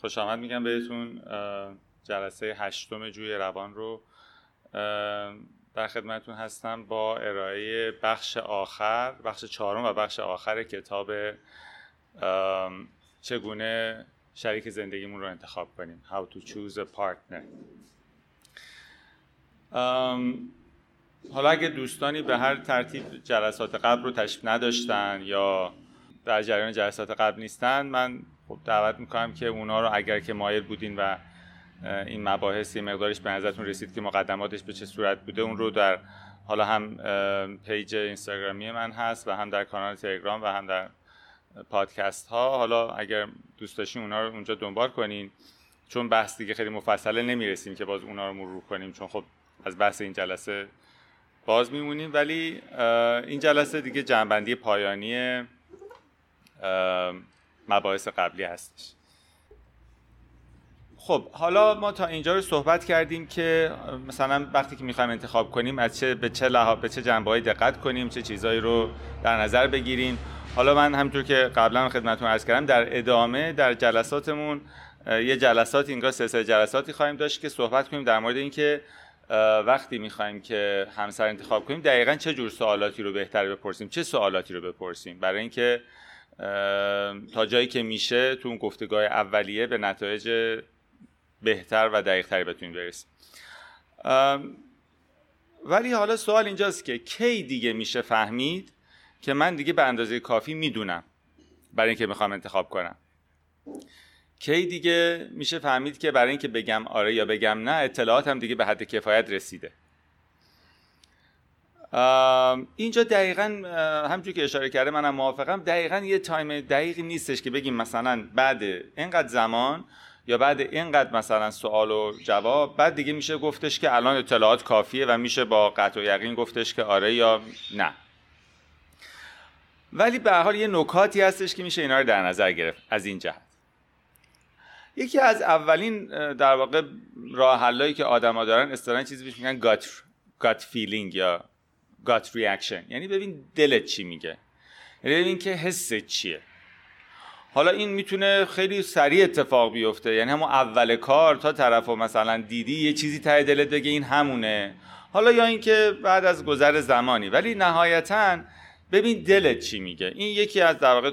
خوش آمد میگم بهتون جلسه هشتم جوی روان رو در خدمتون هستم با ارائه بخش آخر بخش چهارم و بخش آخر کتاب چگونه شریک زندگیمون رو انتخاب کنیم. How to choose a partner. حالا اگه دوستانی به هر ترتیب جلسات قبل رو تشریف نداشتن یا در جریان جلسات قبل نیستن من خب دعوت می‌کنم که اونا رو اگر که مایل بودین و این مباحث مقدارش به نظرتون رسید که مقدماتش به چه صورت بوده اون رو در حالا هم پیج اینستاگرامی من هست و هم در کانال تلگرام و هم در پادکست ها حالا اگر دوست داشتین اونا رو اونجا دنبال کنین. چون بحث دیگه خیلی مفصله نمی‌رسیم که باز اونا رو مرور کنیم چون خب از بحث این جلسه باز میمونیم. ولی این جلسه دیگه جنبندی پایانی مباحث قبلی هستش. خب حالا ما تا اینجا رو صحبت کردیم که مثلا وقتی که می‌خوایم انتخاب کنیم از چه به چه لحاظ به چه جنبه‌ای دقت کنیم چه چیزهایی رو در نظر بگیریم. حالا من همونطور که قبلا خدمتتون عرض کردم در ادامه در جلساتمون یه جلسات اینجا سلسله جلساتی خواهیم داشت که صحبت کنیم در مورد اینکه وقتی می‌خوایم که همسر انتخاب کنیم دقیقا چه جور سوالاتی رو بهتر بپرسیم چه سوالاتی رو بپرسیم؟ برای اینکه تا جایی که میشه تو اون گفتگاه اولیه به نتایج بهتر و دقیق تری بتونیم برسیم. ولی حالا سوال اینجاست که کی دیگه میشه فهمید که من دیگه به اندازه کافی می‌دونم برای اینکه می‌خوام انتخاب کنم؟ کی دیگه میشه فهمید که برای اینکه بگم آره یا بگم نه اطلاعاتم دیگه به حد کفایت رسیده. اینجا دقیقا همچون که اشاره کرده منم موافقم. دقیقا یه تایم دقیقی نیستش که بگیم مثلا بعد اینقدر زمان یا بعد اینقدر مثلا سوال و جواب. بعد دیگه میشه گفتش که الان اطلاعات کافیه و میشه با قطع و یقین گفتش که آره یا نه. ولی به حال یه نکاتی هستش که میشه اینا رو در نظر گرفت از این جهت. یکی از اولین در واقع راه حلایی که آدما دارن اصطلاحا چیزی میگن گات gut feeling یا gut reaction یعنی ببین دلت چی میگه. یعنی ببین که حست چیه. حالا این می‌تونه خیلی سریع اتفاق بیفته. یعنی همون اول کار تا طرف مثلا دیدی یه چیزی ته دلت بگه این همونه. حالا یا اینکه بعد از گذر زمانی. ولی نهایتا ببین دلت چی میگه. این یکی از در واقع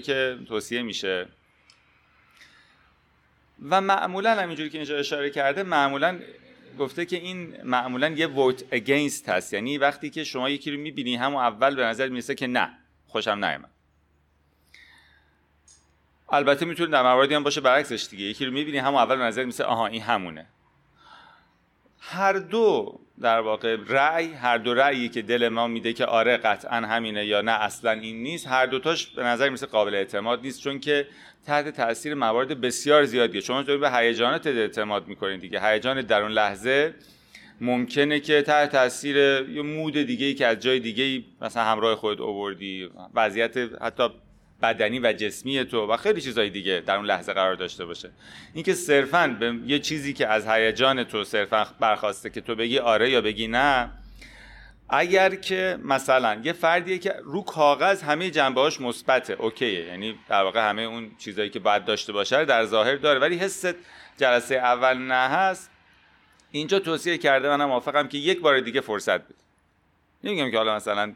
که توصیه میشه. و معمولا همینجوری که اینجا اشاره کرده معمولا گفته که این معمولا یه vote against هست. یعنی وقتی که شما یکی رو می‌بینی همون اول به نظر می‌رسه که نه خوشم نیامد البته می‌تونه در مواردی هم باشه برعکسش دیگه. یکی رو می‌بینی همون اول به نظر می‌رسه آها این همونه. هر دو در واقع رأی هر دو رأیی که دل ما میده که آره قطعا همینه یا نه اصلا این نیست. هر دوتاش به نظر میسه قابل اعتماد نیست چون که تحت تاثیر موارد بسیار زیادیه. شما دارید به هیجانات اعتماد می‌کنید دیگه. هیجان در اون لحظه ممکنه که تحت تاثیر یه مود دیگه ای که از جای دیگه ای مثلا همراه خود اووردی وضعیت حتی بدنی و جسمی تو و خیلی چیزهای دیگه در اون لحظه قرار داشته باشه. اینکه صرفا به یه چیزی که از هیجان تو صرفا برخواسته که تو بگی آره یا بگی نه اگر که مثلا یه فردیه که رو کاغذ همه جنبه هاش مثبته اوکیه. یعنی در واقع همه اون چیزهایی که باید داشته باشه در ظاهر داره ولی حس جلسه اول نه هست. اینجا توصیه کرده منم موافقم که یک بار دیگه فرصت بده. نمیگم که حالا مثلا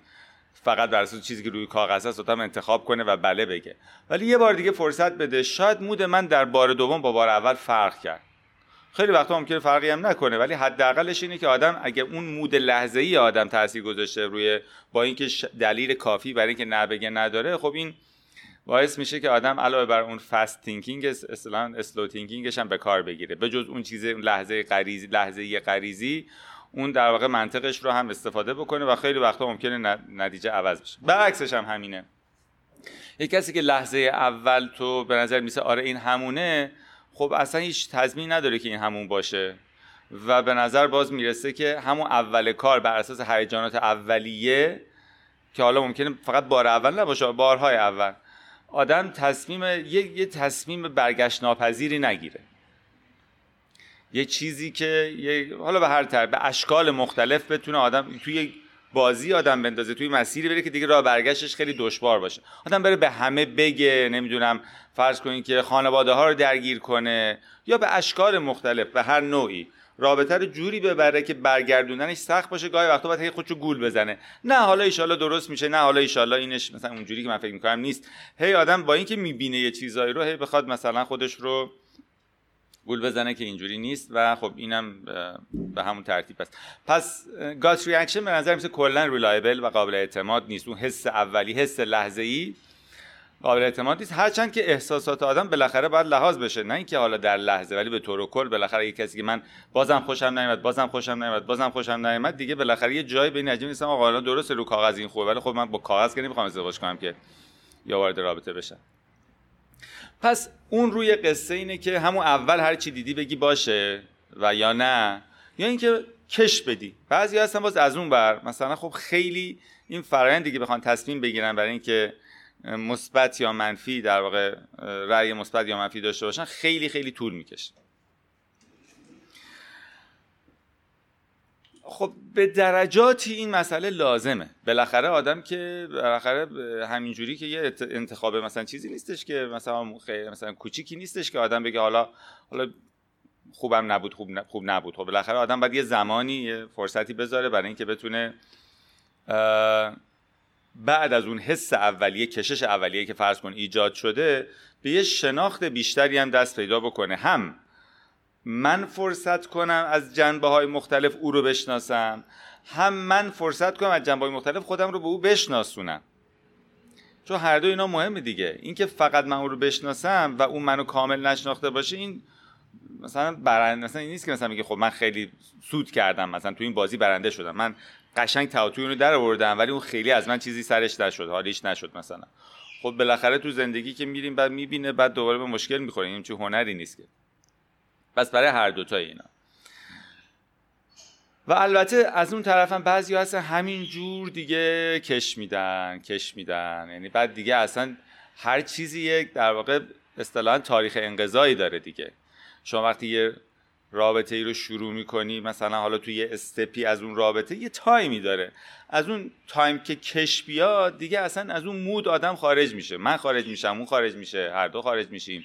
فقط بر اساس چیزی که روی کاغذ هست آدم انتخاب کنه و بله بگه. ولی یه بار دیگه فرصت بده. شاید مود من در بار دوم با بار اول فرق کرد. خیلی وقتا ممکنه فرقی هم نکنه ولی حداقلش اینه که آدم اگه اون مود لحظه ای آدم تاثیر گذاشته روی با اینکه دلیل کافی برای اینکه نبگه نداره خب این باعث میشه که آدم علاوه بر اون fast thinking اصلا slow thinking ش هم به کار بگیره. به جز اون چیز لحظه غریزی لحظه غریزی اون در واقع منطقش رو هم استفاده بکنه و خیلی وقتا ممکنه نتیجه عوض بشه. برعکسش هم همینه. یک کسی که لحظه اول تو به نظر میرسه آره این همونه خب اصلا هیچ تضمین نداره که این همون باشه. و به نظر باز می‌رسه که همون اول کار بر اساس هیجانات اولیه که حالا ممکنه فقط بار اول نباشه بارهای اول آدم تصمیم یه, یه تصمیم برگشت ناپذیری نگیره. یه چیزی که یه حالا به هر طرح به اشکال مختلف بتونه آدم توی بازی آدم بندازه توی مسیری بره که دیگه راه برگشتش خیلی دشوار باشه. آدم بره به همه بگه نمی‌دونم فرض کنید که خانواده ها رو درگیر کنه یا به اشکال مختلف به هر نوعی. رابطه رو جوری ببره که برگردوندنش سخت باشه گاهی وقتا باید خودشو گول بزنه. نه حالا ایشالا درست میشه نه حالا ایشالا اینش مثلا اونجوری که من فکر می‌کنم نیست. هی آدم با اینکه می‌بینه یه چیزایی رو هی بخواد مثلا خودش رو گول بزنه که اینجوری نیست و خب اینم به همون ترتیب است. پس gut reaction به نظر میرسه کلا reliable و قابل اعتماد نیست. اون حس اولی حس لحظه ای قابل اعتماد نیست. هرچند که احساسات آدم بالاخره باید لحاظ بشه. نه اینکه حالا در لحظه ولی به طور کل بالاخره یه کسی که من بازم خوشم نمیاد بازم خوشم نمیاد بازم خوشم نمیاد دیگه بالاخره یه جایی بین عجیب نیستم آقا حالا درسته رو کاغذ این خوبه ولی خب من با کاغذ که نمی‌خوام ازدواج کنم که یا وارد رابطه بشم. پس اون روی قصه اینه که همون اول هر چی دیدی بگی باشه و یا نه یا اینکه کش بدی. بعضی هستن باز از اون بر مثلا خب خیلی این فرآیند دیگه بخوان تصمیم بگیرن برای اینکه مثبت یا منفی در واقع رأی مثبت یا منفی داشته باشن خیلی خیلی طول می‌کشه. خب به درجاتی این مسئله لازمه. بالاخره آدم که بالاخره همینجوری که یه انتخاب مثلا چیزی نیستش که مثلا خیلی مثلا کوچیکی نیستش که آدم بگه حالا حالا خوبم نبود خوب, خوب نبود. خب بالاخره آدم باید یه زمانی یه فرصتی بذاره برای اینکه بتونه بعد از اون حس اولیه کشش اولیه که فرض کن ایجاد شده به یه شناخت بیشتری هم دست پیدا بکنه. هم من فرصت کنم از جنبه های مختلف او رو بشناسم. هم من فرصت کنم از جنبه های مختلف خودم رو به او بشناسونم. چون هر دو اینا مهمه دیگه. اینکه فقط من او رو بشناسم و اون منو کامل نشناخته باشه این مثلا برنده مثلا این نیست که مثلا میگه خب من خیلی سود کردم مثلا تو این بازی برنده شدم. من قشنگ تعاطی رو در آوردم ولی اون خیلی از من چیزی سرش نشد حالیش نشد مثلا. خب بالاخره تو زندگی که میریم بعد می‌بینه بعد دوباره به مشکل می‌خوره. این چه هنری نیست که. پس برای هر دوتا اینا. و البته از اون طرف هم بعضی هستن همین جور دیگه کش میدن کش میدن. یعنی بعد دیگه اصلا هر چیزی یک در واقع اصطلاحا تاریخ انقضایی داره دیگه. شما وقتی یه رابطه ای رو شروع می‌کنی مثلا حالا توی یه step ی از اون رابطه یه تایمی داره. از اون تایم که کش بیاد دیگه اصلا از اون mood آدم خارج میشه. من خارج میشم اون خارج میشه هر دو خارج میشیم.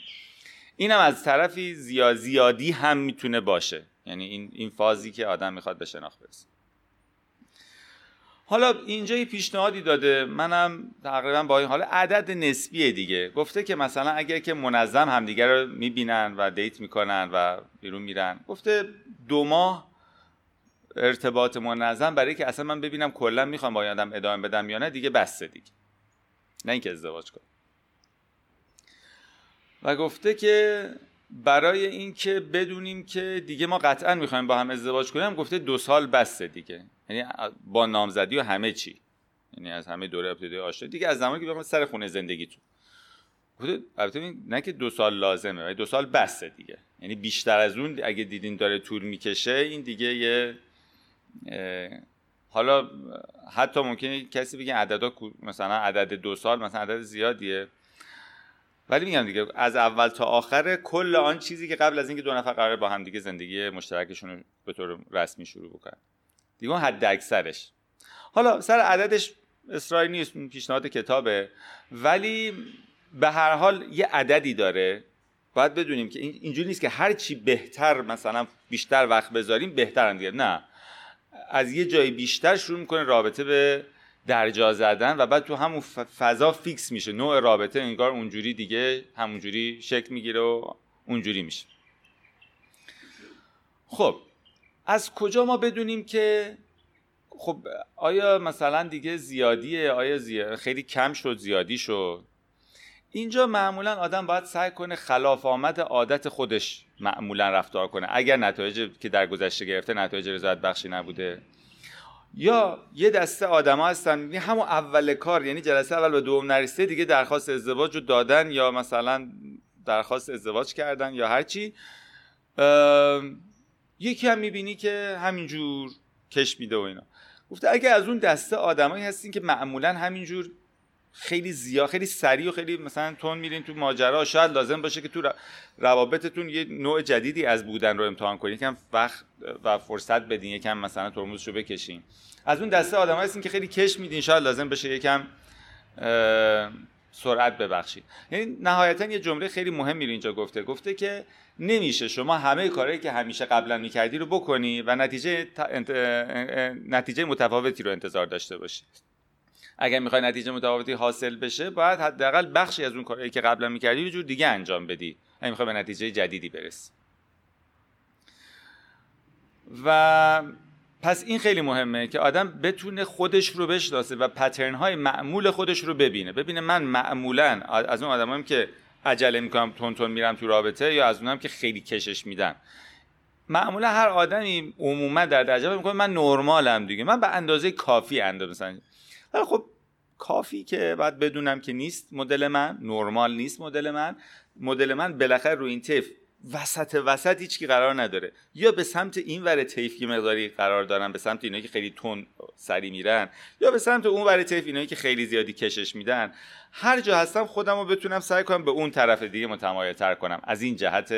اینم از طرفی زیاد زیادی هم می‌تونه باشه. یعنی این این فازی که آدم می‌خواد به شناخت برسه. حالا اینجا یه پیشنهادی داده. منم تقریبا با این حالا عدد نسبیه دیگه. گفته که مثلا اگر که منظم همدیگه رو می‌بینن و date می‌کنن و بیرون میرن. گفته دو ماه ارتباط منظم برای که اصلا من ببینم کلا می‌خوام با آدم ادامه بدم یا نه دیگه بسته دیگه. نه اینکه ازدواج کنم. و گفته که برای اینکه بدونیم که دیگه ما قطعا می‌خوایم با هم ازدواج کنیم گفته دو سال بسته دیگه. یعنی با نامزدی و همه چی. یعنی از همه دوره ابتدایی آشنا دیگه از زمانی که بخوام سر خونه زندگیتون. گفته البته نه که دو سال لازمه ولی دو سال بسته دیگه. یعنی بیشتر از اون اگه دیدین داره طول می‌کشه این دیگه یه حالا حتی ممکنه کسی بگه عددا مثلا عدد دو سال مثلا عدد زیادیه. ولی میگم دیگه از اول تا آخر کل آن چیزی که قبل از اینکه دو نفر قرار با هم دیگه زندگی مشترکشون رو به طور رسمی شروع بکنن. دیگه حد اکثرش. حالا سر عددش اسرائیل نیست پیشنهاد کتابه. ولی به هر حال یه عددی داره. باید بدونیم که اینجوری نیست که هر چی بهتر مثلا بیشتر وقت بذاریم بهتر دیگه. نه. از یه جای بیشتر شروع می‌کنه رابطه به درجا زدن و بعد تو همون فضا فیکس میشه. نوع رابطه انگار اونجوری دیگه همونجوری شکل می‌گیره و اونجوری میشه. خب از کجا ما بدونیم که خب آیا مثلا دیگه زیادیه؟ آیا زیاد... خیلی کم شد زیادی شد؟ اینجا معمولا آدم باید سعی کنه خلاف آمد عادت خودش معمولا رفتار کنه. اگر نتایج که در گذشته گرفته نتایج رضایت بخشی نبوده. یا یه دسته آدما هستن یعنی همون اول کار یعنی جلسه اول به دوم نرسیده دیگه درخواست ازدواج رو دادن یا مثلا درخواست ازدواج کردن یا هرچی یکی هم می‌بینی که همینجور کش میده و اینا. گفته اگه از اون دسته آدمایی هستین که معمولا همینجور خیلی زیاد خیلی سریع و خیلی مثلا تون میرین تو ماجرا. شاید لازم باشه که تو روابطتون یه نوع جدیدی از بودن رو امتحان کنید یکم وقت و فرصت بدین یکم مثلا ترمزشو بکشین. از اون دسته آدم هستین که خیلی کش میدین. شاید لازم بشه یکم سرعت ببخشید. یعنی نهایتا یه جمله خیلی مهمی رو اینجا گفته. گفته که نمیشه شما همه کارهایی که همیشه قبلا می‌کردی رو بکنی و نتیجه نتیجه متفاوتی رو انتظار داشته باشی اگر می‌خوای نتیجه متفاوتی حاصل بشه باید حداقل بخشی از اون کارهایی که قبلا می‌کردی رو جور دیگه انجام بدی. اگه می‌خوای به نتیجه جدیدی برسی. و پس این خیلی مهمه که آدم بتونه خودش رو بشناسه و پترن های معمول خودش رو ببینه. ببینه من معمولا از اون آدمایی که عجله می‌کنم تون تون میرم تو رابطه یا از اونم که خیلی کشش میدم معمولا هر آدمی عموما در درجه می‌کنه من نرمالم دیگه. من به اندازه کافی اندازه مثلا ولی خب کافی که باید بدونم که نیست مدل من نرمال نیست مدل من. مدل من بالاخره رو این تیف وسط وسط هیچ قرار نداره. یا به سمت این ور تیف که مقداری قرار دارن به سمت اینایی که خیلی تون سری میرن یا به سمت اون ور تیف اینایی که خیلی زیادی کشش میدن. هر جا هستم خودم رو بتونم سعی کنم به اون طرف دیگه متمایل تر کنم. از این جهت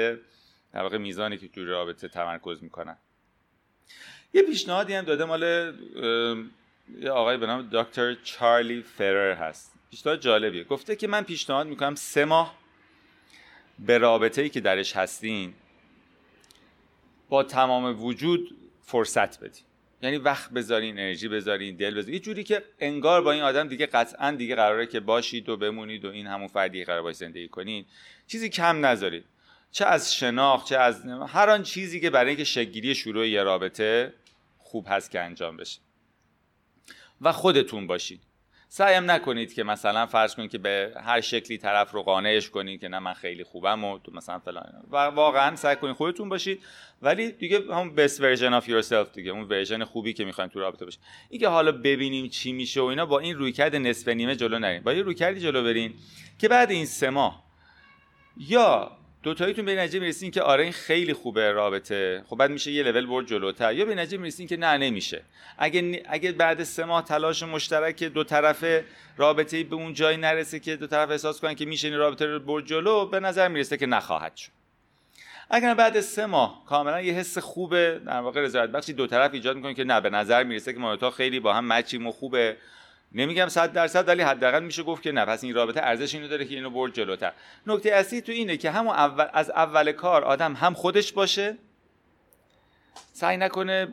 در واقع میزانی که توی رابطه تمرکز می‌کنم یه پیشنهادی هم داده مال یه آقای به نام دکتر چارلی فرر هست. پیشنهاد جالبیه. گفته که من پیشنهاد می‌کنم سه ماه به رابطه ای که درش هستین با تمام وجود فرصت بدین. یعنی وقت بذارین انرژی بذارین دل بذارین. یه جوری که انگار با این آدم دیگه قطعا دیگه قراره که باشید و بمونید و این همون فردی قرار باش زندگی کنین. چیزی کم نذارید چه از شناخت چه از هر آن چیزی که برای اینکه شگیری شروع یه رابطه خوب هست که انجام بشه. و خودتون باشید. سعیم نکنید که مثلا فرض کنید که به هر شکلی طرف رو قانعش کنید که نه من خیلی خوبم و تو مثلا فلان. و واقعا سعی کنید خودتون باشید. ولی دیگه همون best version of yourself دیگه اون ورژن خوبی که می‌خواین تو رابطه باشید. اینکه حالا ببینیم چی میشه و اینا با این رویکرد نصف نیمه جلو نرین. با یه رویکردی جلو برین که بعد این سه ماه یا دوتاییتون به نتیجه می‌رسین که آره این خیلی خوبه رابطه. خب بعد میشه یه لول برد جلوتر. یا به نتیجه می‌رسین که نه نمیشه. اگه اگه بعد سه ماه تلاش مشترک دو طرفه رابطه به اون جایی نرسه که دو طرف احساس کنن که میشه این رابطه رو برد جلو به نظر می‌رسه که نخواهد شد. اگر بعد سه ماه کاملا یه حس خوبه در واقع رضایت بخشی دو طرف ایجاد می‌کنه که نه به نظر می‌رسه که ما خیلی با هم مچیم و خوبه. نمیگم 100 درصد ولی حداقل میشه گفت که نه. پس این رابطه ارزش اینو داره که اینو برد جلوتر. نکته اصلی تو اینه که همون اول از اول کار آدم هم خودش باشه سعی نکنه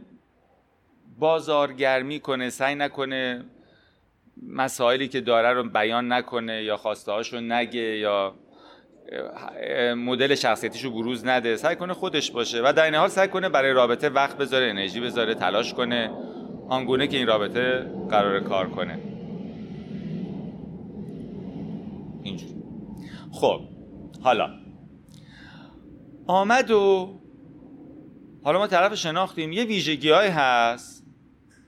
بازارگرمی کنه سعی نکنه مسائلی که داره رو بیان نکنه یا خواسته هاشو نگه یا مدل شخصیتیشو بروز نده. سعی کنه خودش باشه و در این حال سعی کنه برای رابطه وقت بذاره انرژی بذاره تلاش کنه. آنگونه که این رابطه قرار کار کنه. اینجوری. خب حالا. آمد و حالا ما طرف شناختیم یه ویژگی های هست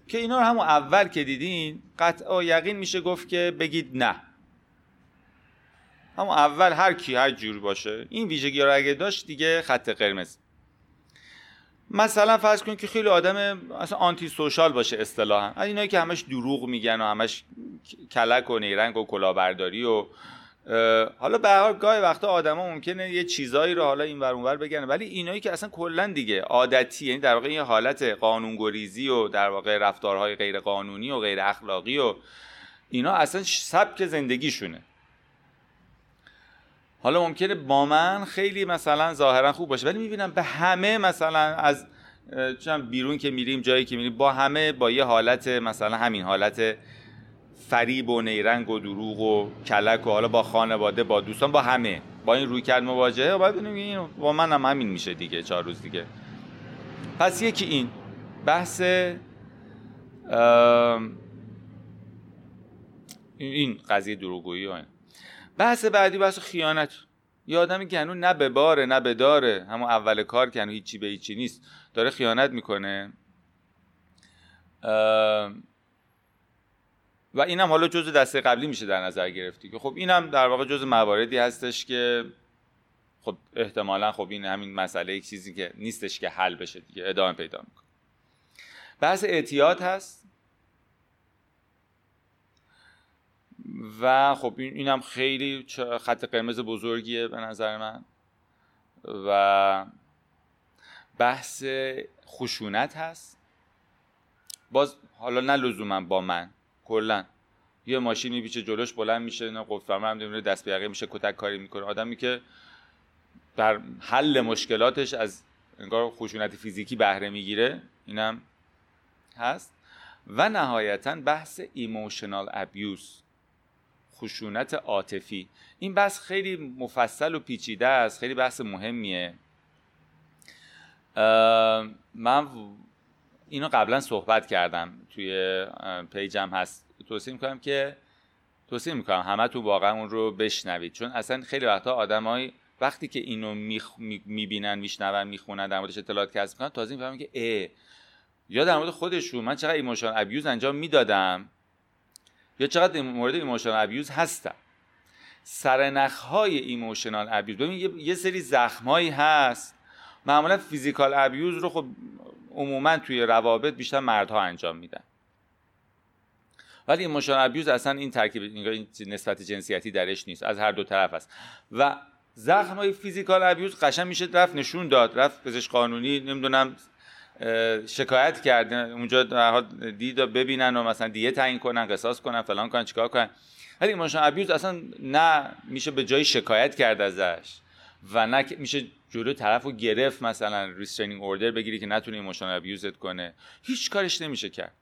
که اینا رو همون اول که دیدین قطع یقین میشه گفت که بگید نه. همون اول هر کی هر جور باشه این ویژگی رو اگه داشت دیگه خط قرمز. مثلا فرض کن که خیلی آدم اصلا آنتی سوشال باشه اصطلاحا. از اینایی که همش دروغ میگن و همش کلک و نیرنگ و کلاهبرداری و حالا به هر گاهی وقتا آدما ممکنه یه چیزایی رو حالا این ور اونور بگن ولی اینایی که اصلا کلا دیگه عادتی یعنی در واقع یه حالت قانونگریزی و در واقع رفتارهای غیر قانونی و غیر اخلاقی و اینا اصلا سبک زندگیشونه. حالا ممکنه با من خیلی مثلا ظاهرا خوب باشه ولی می‌بینم به همه مثلا از بیرون که میریم جایی که میریم با همه با یه حالت مثلا همین حالت فریب و نیرنگ و دروغ و کلک و حالا با خانواده با دوستان با همه. با این روی کرد مواجهه و باید این با من هم همین میشه دیگه چهار روز دیگه. پس یکی این بحث این قضیه دروغگویی بحث بعدی بحث خیانت. یه آدمی که نه به باره نه به داره. همون اول کار که هنوز هیچی به هیچی نیست. داره خیانت می‌کنه. و اینم حالا جز دسته قبلی میشه در نظر گرفتی که خب اینم در واقع جز مواردی هستش که خب احتمالا خب این همین مسئله یک چیزی که نیستش که حل بشه دیگه ادامه پیدا می‌کنه. بحث اعتیاد هست. و خب این اینم خیلی خط قرمز بزرگیه به نظر من. و بحث خشونت هست. باز حالا نه لزوما با من کلا. یه ماشین میپیچه جلوش بلند میشه نه قفل هم دست بیقه میشه کتک کاری می‌کنه. آدمی که در حل مشکلاتش از انگار خشونت فیزیکی بهره می‌گیره اینم هست. و نهایتا بحث ایموشنال ابیوز خشونت عاطفی. این بحث خیلی مفصل و پیچیده است خیلی بحث مهمیه. من اینو قبلا صحبت کردم. توی پیجم هست. توصیه می‌کنم که توصیه می‌کنم همه تو واقعا اون رو بشنوید. چون اصلا خیلی وقتا آدمای وقتی که اینو می‌بینن میشنون می‌خونن در موردش اطلاعات کسب می‌کنن تازه می‌فهمن که اه یا در مورد خودشون من چقدر emotional abuse انجام می‌دادم یا چقدر مورد emotional abuse هستم سرنخ های emotional abuse. ببین یه سری زخم هایی هست. معمولا physical abuse رو خب عموما توی روابط بیشتر مردها انجام میدن. ولی emotional abuse اصلا این ترکیب این نسبت جنسیتی درش نیست. از هر دو طرف است. و زخم های physical abuse قشنگ میشه رفت نشون داد رفت پزشک قانونی نمی‌دونم شکایت کردن. اونجا در دید ببینن و مثلا دیه تعیین کنن قصاص کنن فلان کنن چیکار کنن. ولی emotional abuse اصلا نه میشه به جای شکایت کرد ازش و نه میشه جلو طرف رو گرفت مثلا restraining order بگیری که نتونه emotional abuse ت کنه. هیچ کارش نمیشه کرد.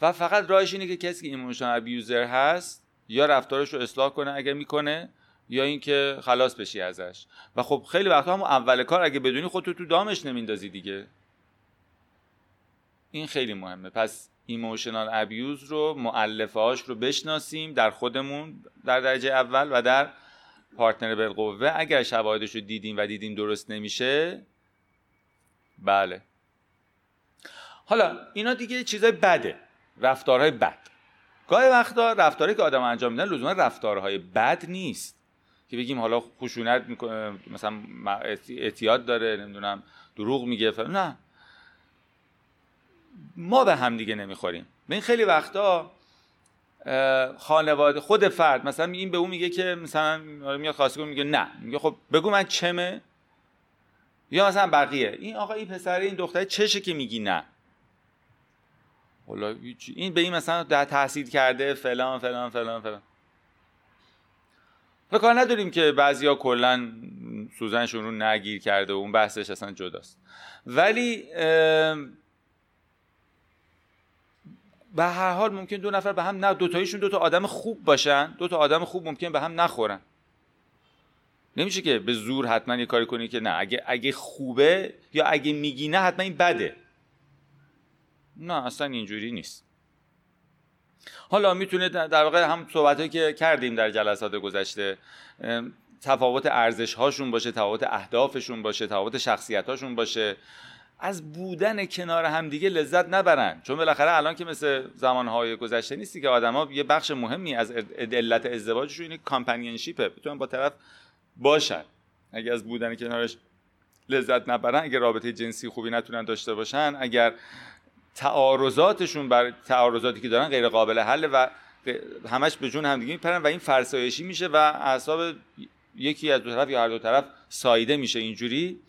و فقط راهش اینه که کسی که emotional abuser هست یا رفتارش رو اصلاح کنه اگر می‌کنه یا اینکه خلاص بشی ازش. و خب خیلی وقتا هم اول کار اگه بدونی خودتو تو دامش نمیندازی دیگه. این خیلی مهمه. پس emotional abuse رو مؤلفه‌هاش رو بشناسیم در خودمون در درجه اول و در partner بالقوه. اگر شواهدش رو دیدیم و دیدیم درست نمیشه بله. حالا اینا دیگه چیزای بده. رفتارهای بد. گاهی وقتا رفتاری که آدم انجام میدن لزوما رفتارهای بد نیست. که بگیم حالا خشونت مثلا اعتیاد داره نمی‌دونم دروغ میگه نه. ما به هم دیگه نمی‌خوریم. به این خیلی وقتا خانواده خود فرد مثلا این به اون میگه که مثلا میاد خواستگار میگه نه. میگه خب بگو من چمه؟ یا مثلا بقیه. این آقا این پسر این دختره چشه که میگی نه. این به این مثلا در تحصیل کرده فلان فلان فلان فلان. و کار نداریم که بعضیا کلا سوزنشون رو نگیر کرده و اون بحثش اصلا جداست. ولی به هر حال ممکن دو نفر به هم نه دو تایشون دو تا آدم خوب باشن دو تا آدم خوب ممکن به هم نخورن. نمیشه که به زور حتما یه کاری کنی که نه. اگه اگه خوبه یا اگه میگی نه حتما این بده. نه اصلا اینجوری نیست. حالا می‌تونه در واقع هم صحبت که کردیم در جلسات گذشته تفاوت ارزش هاشون باشه تفاوت اهدافشون باشه تفاوت شخصیت هاشون باشه. از بودن کنار هم دیگه لذت نبرن. چون بالاخره الان که مثل زمانهای گذشته نیستی که آدما یه بخش مهمی از علت ازدواجشون اینه کامپنینشیپه بتونن با طرف باشن. اگه از بودن کنارش لذت نبرن اگه رابطه جنسی خوبی نتونن داشته باشن اگر تعارضاتشون بر تعارضاتی که دارن غیر قابل حل و همش به جون همدیگه میپرن و این فرسایشی میشه و اعصاب یکی از دو طرف یا هر دو طرف سایده میشه اینجوری.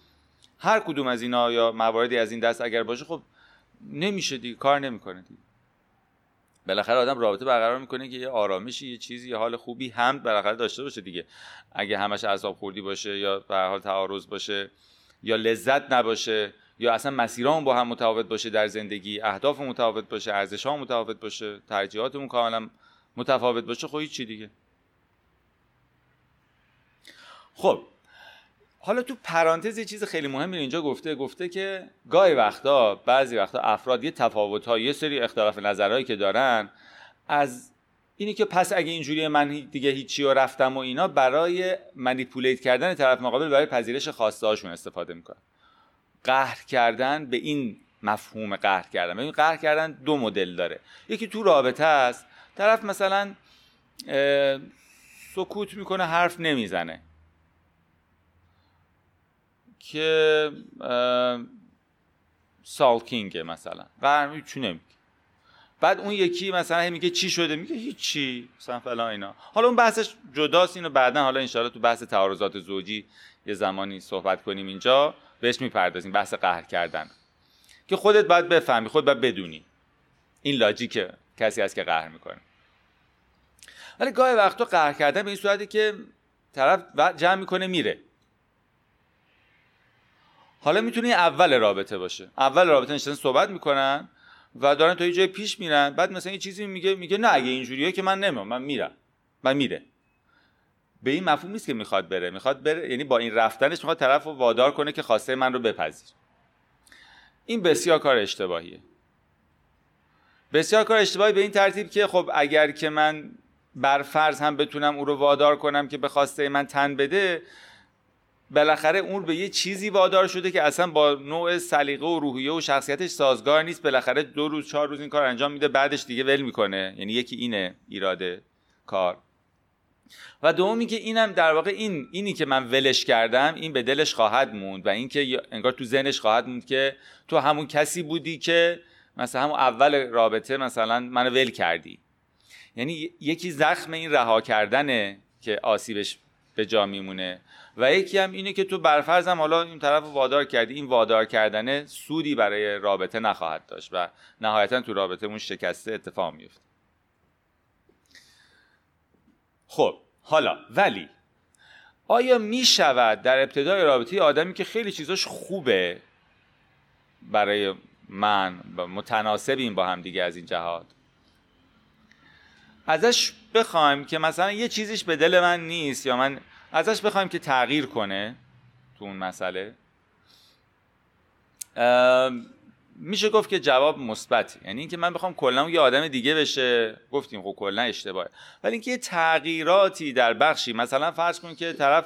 هر کدوم از اینا یا مواردی از این دست اگر باشه خب نمیشه دیگه کار نمی‌کنه دیگه. بالاخره آدم رابطه برقرار می‌کنه که یه آرامشی یه چیزی یه حال خوبی هم بالاخره داشته باشه دیگه. اگه همش اعصاب خوردی باشه یا به حال تعارض باشه یا لذت نباشه یا اصلا مسیرامون با هم متفاوت باشه در زندگی اهداف متفاوت باشه ارزش ها متفاوت باشه ترجیحاتمون کاملا متفاوت باشه خب چی دیگه. خب حالا تو پرانتز یه چیز خیلی مهمی اینجا گفته گفته که گاهی وقتا بعضی وقتا افراد یه تفاوت ها یه سری اختلاف نظرهایی که دارن از اینی که پس اگه اینجوری من دیگه هیچی رو رفتم و اینا برای منیپولیت کردن طرف مقابل برای پذیرش خواسته هاشون استفاده می‌کنن. قهر کردن به این مفهوم قهر کردن. ببین قهر کردن دو مدل داره. یکی تو رابطه است. طرف مثلا سکوت می‌کنه حرف نمی‌زنه. که سالکینگه مثلا. قهر نمیگه بعد اون یکی مثلا میگه چی شده؟ میگه هیچی. مثلا فلان اینا. حالا اون بحثش جداست اینو بعدا حالا انشالله تو بحث تعارضات زوجی یه زمانی صحبت کنیم اینجا. بهش می‌پردازیم بحث قهر کردن. که خودت باید بفهمی خود باید بدونی. این لاجیک کسی هست که قهر می‌کنه. ولی گاهی وقتا قهر کردن به این صورتی که طرف جمع می‌کنه میره. حالا می‌تونه اول رابطه باشه. اول رابطه نشستن صحبت می‌کنن و دارن تا یه جای پیش میرن. بعد مثلا یه چیزی میگه میگه نه اگه اینجوریه که من نمیام من میرم. من میره. به این مفهوم نیست که می‌خواد بره. می‌خواد بره یعنی با این رفتنش می‌خواد طرف رو وادار کنه که خواسته من رو بپذیر این بسیار کار اشتباهیه. بسیار کار اشتباهی به این ترتیب که خب اگر که من بر فرض هم بتونم او رو وادار کنم که به خواسته من تن بده بالاخره اون به یه چیزی وادار شده که اصلا با نوع سلیقه و روحیه و شخصیتش سازگار نیست. بالاخره دو روز چهار روز این کار انجام میده بعدش دیگه ول می‌کنه. یعنی یکی اینه ایراده کار. و دومی که اینم در واقع این اینی که من ولش کردم این به دلش خواهد موند و اینکه انگار تو ذهنش خواهد موند که تو همون کسی بودی که مثلا همون اول رابطه مثلا منو ول کردی. یعنی یکی زخم این رها کردنه که آسیبش به جا میمونه و یکی هم اینه که تو برفرضم حالا این طرف وادار کردی. این وادار کردنه سودی برای رابطه نخواهد داشت و نهایتا تو رابطه اون شکسته اتفاق میفته خب حالا ولی آیا می شود در ابتدای رابطه آدمی که خیلی چیزاش خوبه برای من متناسبیم با هم دیگه از این جهات؟ ازش بخوایم که مثلا یه چیزیش به دل من نیست یا من ازش بخوایم که تغییر کنه تو اون مسئله میشه گفت که جواب مثبت یعنی اینکه من بخوام کلا یه آدم دیگه بشه. گفتیم خب کلا اشتباهه. ولی اینکه تغییراتی در بخشی مثلا فرض کن که طرف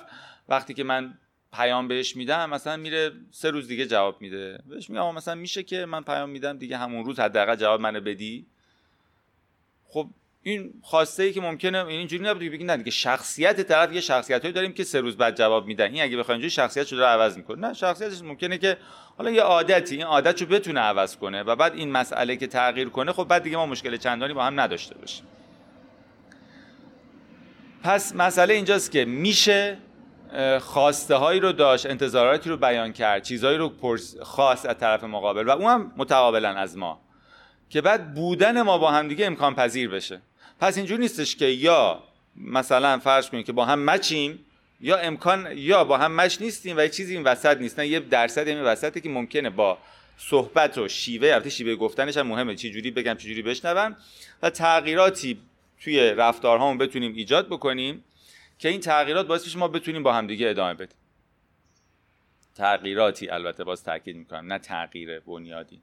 وقتی که من پیام بهش میدم مثلا میره سه روز دیگه جواب میده. بهش میگم مثلا میشه که من پیام میدم دیگه همون روز حداقل جواب منو بدی؟ خب این خواسته ای که ممکنه اینجوری نبوده بگی نه دیگه شخصیت طرف یه شخصیتایی داریم که سه روز بعد جواب میدن. این اگه بخواید اینجوری شخصیت رو عوض می‌کنه. نه شخصیتش ممکنه که حالا یه عادتی این عادت رو بتونه عوض کنه و بعد این مسئله که تغییر کنه خب بعد دیگه ما مشکل چندانی با هم نداشته باشیم. پس مسئله اینجاست که میشه خواسته هایی رو داشت انتظاراتی رو بیان کرد چیزهایی رو پرس خواست از طرف مقابل و اون هم متقابلا از ما که بعد بودن ما با هم دیگه امکان پذیر بشه. پس اینجور نیستش که یا مثلا فرض کنیم که با هم مچیم یا امکان یا با هم مچ نیستیم و یه چیزی این وسط نیست. نه یه درصد این وسطه که ممکنه با صحبت و شیوه البته شیوه گفتنش هم مهمه. چه جوری بگم چه جوری بشنوم. و تغییراتی توی رفتارهامون بتونیم ایجاد بکنیم که این تغییرات باعث بشه ما بتونیم با همدیگه ادامه بدیم. تغییراتی البته باز تاکید می‌کنم نه تغییر بنیادی.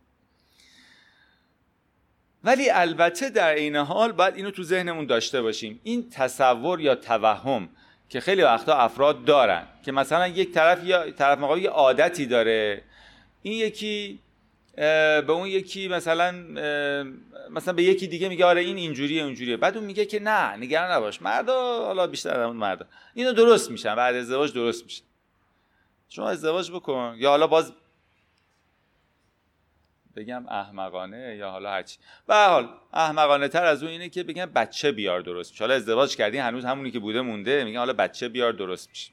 ولی البته در این حال باید اینو تو ذهنمون داشته باشیم. این تصور یا توهم که خیلی وقتا افراد دارن که مثلا یک طرف یا طرف مقابل یه عادتی داره این یکی به اون یکی مثلا مثلا به یکی دیگه میگه آره این اینجوریه اونجوریه. بعد اون میگه که نه نگران نباش. مردا حالا بیشتر اون مردا. اینو درست میشن. بعد ازدواج درست میشن شما ازدواج بکن. یا حالا باز بگم احمقانه یا حالا هرچی به حال احمقانه تر از اون اینه که بگم بچه بیار درست میشه. حالا ازدواج کردی هنوز همونی که بوده مونده میگن حالا بچه بیار درست میشه.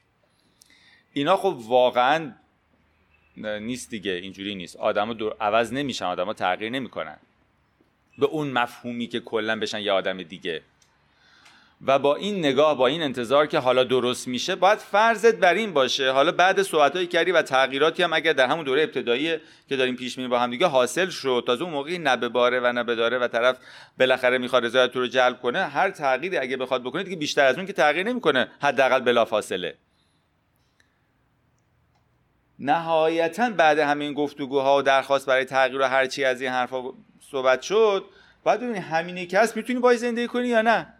اینا خب واقعا نیست دیگه اینجوری نیست. آدمو در... عوض نمیشن آدما تغییر نمی‌کنن. به اون مفهومی که کلا بشن یه آدم دیگه. و با این نگاه با این انتظار که حالا درست میشه باید فرضت بر این باشه. حالا بعد صحبتهایی کردی و تغییراتی هم اگر در همون دوره ابتدایی که داریم پیش میریم با هم دیگه حاصل شد. تازه اون موقعی نبباره و نبداره و طرف بالاخره می‌خواد رضایت رو جلب کنه. هر تغییری اگه بخواد بکنه دیگه بیشتر از اون که تغییر نمی‌کنه. حداقل بلافاصله. نهایتا بعد همین گفتگوها و درخواست برای تغییر و هر چی از این حرفا صحبت شد بعد ببینی همینی که هست می‌تونی باید زندگی کنی یا نه.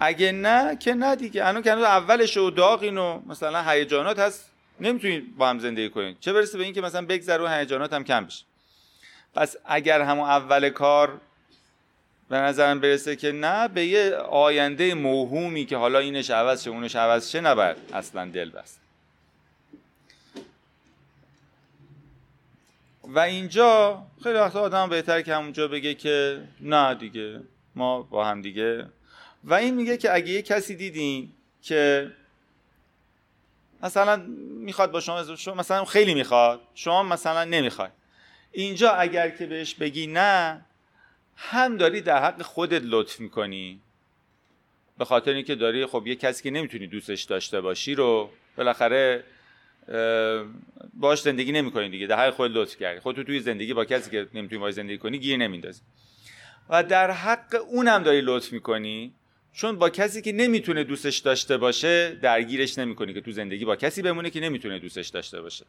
اگه نه که نه دیگه. الان که اولش و داغین و مثلا هیجانات هست. نمی‌تونید با هم زندگی کنید. چه برسه به اینکه مثلا بگذره و هیجانات هم کم بشه. پس اگر همون اول کار به نظرم برسه که نه به یه آینده موهومی که حالا اینش عوض شه اونش عوض شه نباید اصلا دل بست. و اینجا خیلی وقتا آدم بهتر که همونجا بگه که نه دیگه ما با هم دیگه و این میگه که اگه یه کسی دیدین که مثلا می‌خواد با شما شما مثلا خیلی می‌خواد شما مثلا نمی‌خواد اینجا اگر که بهش بگی نه هم داری در حق خودت لطف می‌کنی. به خاطر اینکه داری خب یه کسی که نمی‌تونی دوستش داشته باشی رو بالاخره باش زندگی نمی‌کنی دیگه. در حق خود لطف کردی. خودتو توی زندگی با کسی که نمی‌تونی باش زندگی کنی گیر نمیندازی. و در حق اونم داری لطف می‌کنی. چون با کسی که نمی‌تونه دوستش داشته باشه درگیرش نمی‌کنی که تو زندگی با کسی بمونه که نمی‌تونه دوستش داشته باشه.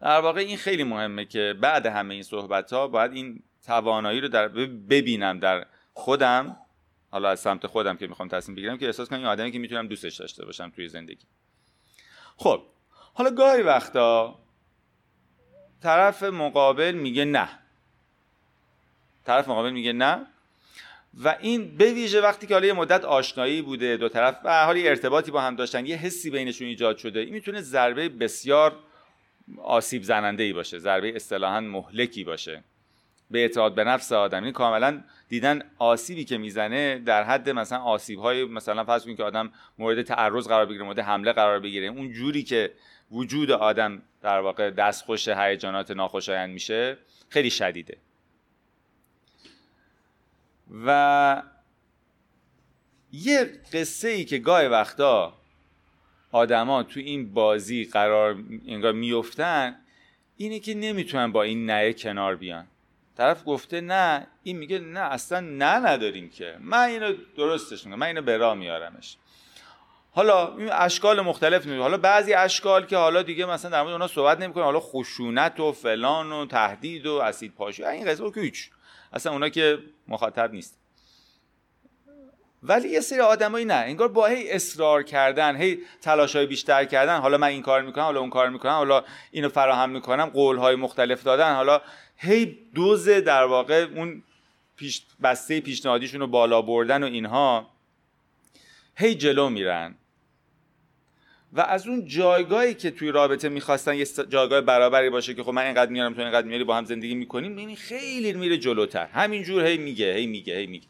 در واقع این خیلی مهمه که بعد همه این صحبت ها باید این توانایی رو در ببینم در خودم حالا از سمت خودم که می‌خوام تصمیم بگیرم که احساس کنم این آدمی که می‌تونم دوستش داشته باشم توی زندگی. خب حالا گاهی وقتا طرف مقابل میگه نه. طرف مقابل میگه نه و این به ویژه وقتی که حالا یه مدت آشنایی بوده دو طرف به حال ارتباطی با هم داشتن یه حسی بینشون ایجاد شده این می‌تونه ضربه بسیار آسیب زننده ای باشه ضربه اصطلاحا مهلکی باشه. به اعتماد به نفس آدم این کاملا دیدن آسیبی که می‌زنه در حد مثلا آسیب های مثلا فرض کنید که آدم مورد تعرض قرار بگیره مورد حمله قرار بگیره اون جوری که وجود آدم در واقع دستخوش هیجانات ناخوشایند میشه خیلی شدیده. و یه قصه ای که گاهی وقتا آدما تو این بازی قرار انگار میفتن اینه که نمی‌تونن با این نه کنار بیان. طرف گفته نه این میگه نه اصلا نه نداریم که. من اینو درستش میگم من اینو به راه میارمش حالا این اشکال مختلف نیست. حالا بعضی اشکال که حالا دیگه مثلا در مورد اونها صحبت نمی‌کنه حالا خشونت و فلان و تهدید و اسید پاشی این قضیه که هیچ. اصلا اونا که مخاطب نیست. ولی یه سری آدمایی نه انگار با هی اصرار کردن هی تلاش های بیشتر کردن حالا من این کار می‌کنم حالا اون کار می‌کنم حالا اینو فراهم می‌کنم قول های مختلف دادن حالا هی دوز در واقع اون پیش بسته پیشنهادیشون رو بالا بردن و اینها هی جلو میرن. و از اون جایگاهی که توی رابطه می‌خواستن یه جایگاه برابری باشه که خب من اینقدر میارم تو اینقدر میاری با هم زندگی می‌کنیم این خیلی میره جلوتر. همینجور هی میگه هی میگه هی میگه.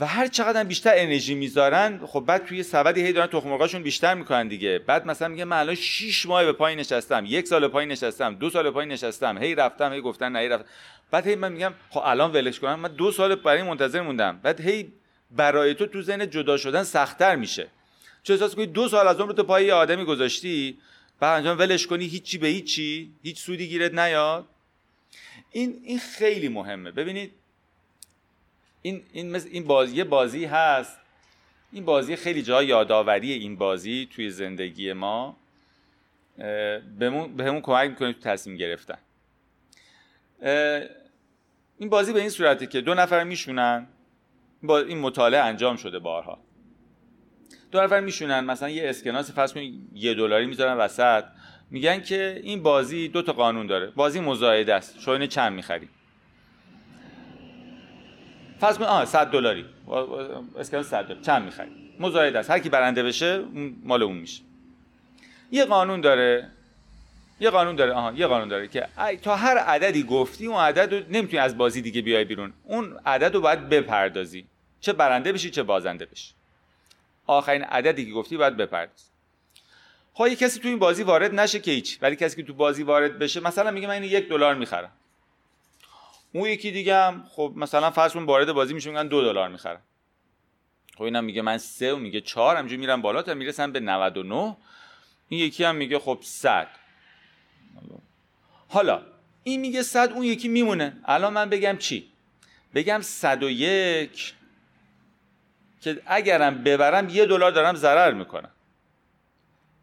و هر چقدر بیشتر انرژی می‌ذارن خب بعد توی سبدی هی دارن تخم بیشتر می‌کنن دیگه. بعد مثلا میگه من الان 6 ماه به پای نشستم یک سال پای نشستم دو سال پای نشستم هی رفتم هی گفتن نه هی رفتم. بعد هی من میگم خب الان ولش کنم من دو سال برای منتظر موندم. بعد هی برای تو تو ذهن جدا شدن سختتر میشه. چه احساس کنی دو سال از عمرت پای آدمی گذاشتی؟ بعد انجام ولش کنی هیچی به هیچی هیچ سودی گیرت نیاد. این این خیلی مهمه. ببینید این این این بازی بازی هست. این بازی خیلی جا یادآوری این بازی توی زندگی ما. بهمون همون کمک می‌کنه تو تصمیم گرفتن. این بازی به این صورته که دو نفر میشونن. با این مطالعه انجام شده بارها. دو نفر میشونن. مثلا یه اسکناس فرض کنید یه دلاری می‌ذارن وسط. میگن که این بازی دو تا قانون داره. بازی مزایده است. شما اینو چند می‌خری؟ فرض کن آه 100 دلاری. اسکناس 100 دلار. چند می‌خری؟ مزایده است. هر کی برنده بشه مال اون میشه. یه قانون داره. یه قانون داره. آها یه قانون داره که تا هر عددی گفتی اون عدد رو نمی‌تونی از بازی دیگه بیای بیرون. اون عدد رو باید بپردازی. چه برنده بشی چه بازنده بشی. آخرین عددی که گفتی باید بپرداز خب کسی تو این بازی وارد نشه که هیچ. ولی کسی که تو بازی وارد بشه مثلا میگه من یک دلار می‌خرم. اون یکی دیگه هم خب مثلا فرض کن وارد بازی میشه میگن دو دلار می‌خرم. خب اینم میگه من سه و میگه چهار همجوری میرم بالا تا می‌رسم به 99 این یکی هم میگه خب 100 حالا این میگه 100 اون یکی میمونه. الان من بگم چی؟ بگم 101 که اگرم ببرم یه دلار دارم ضرر می‌کنم.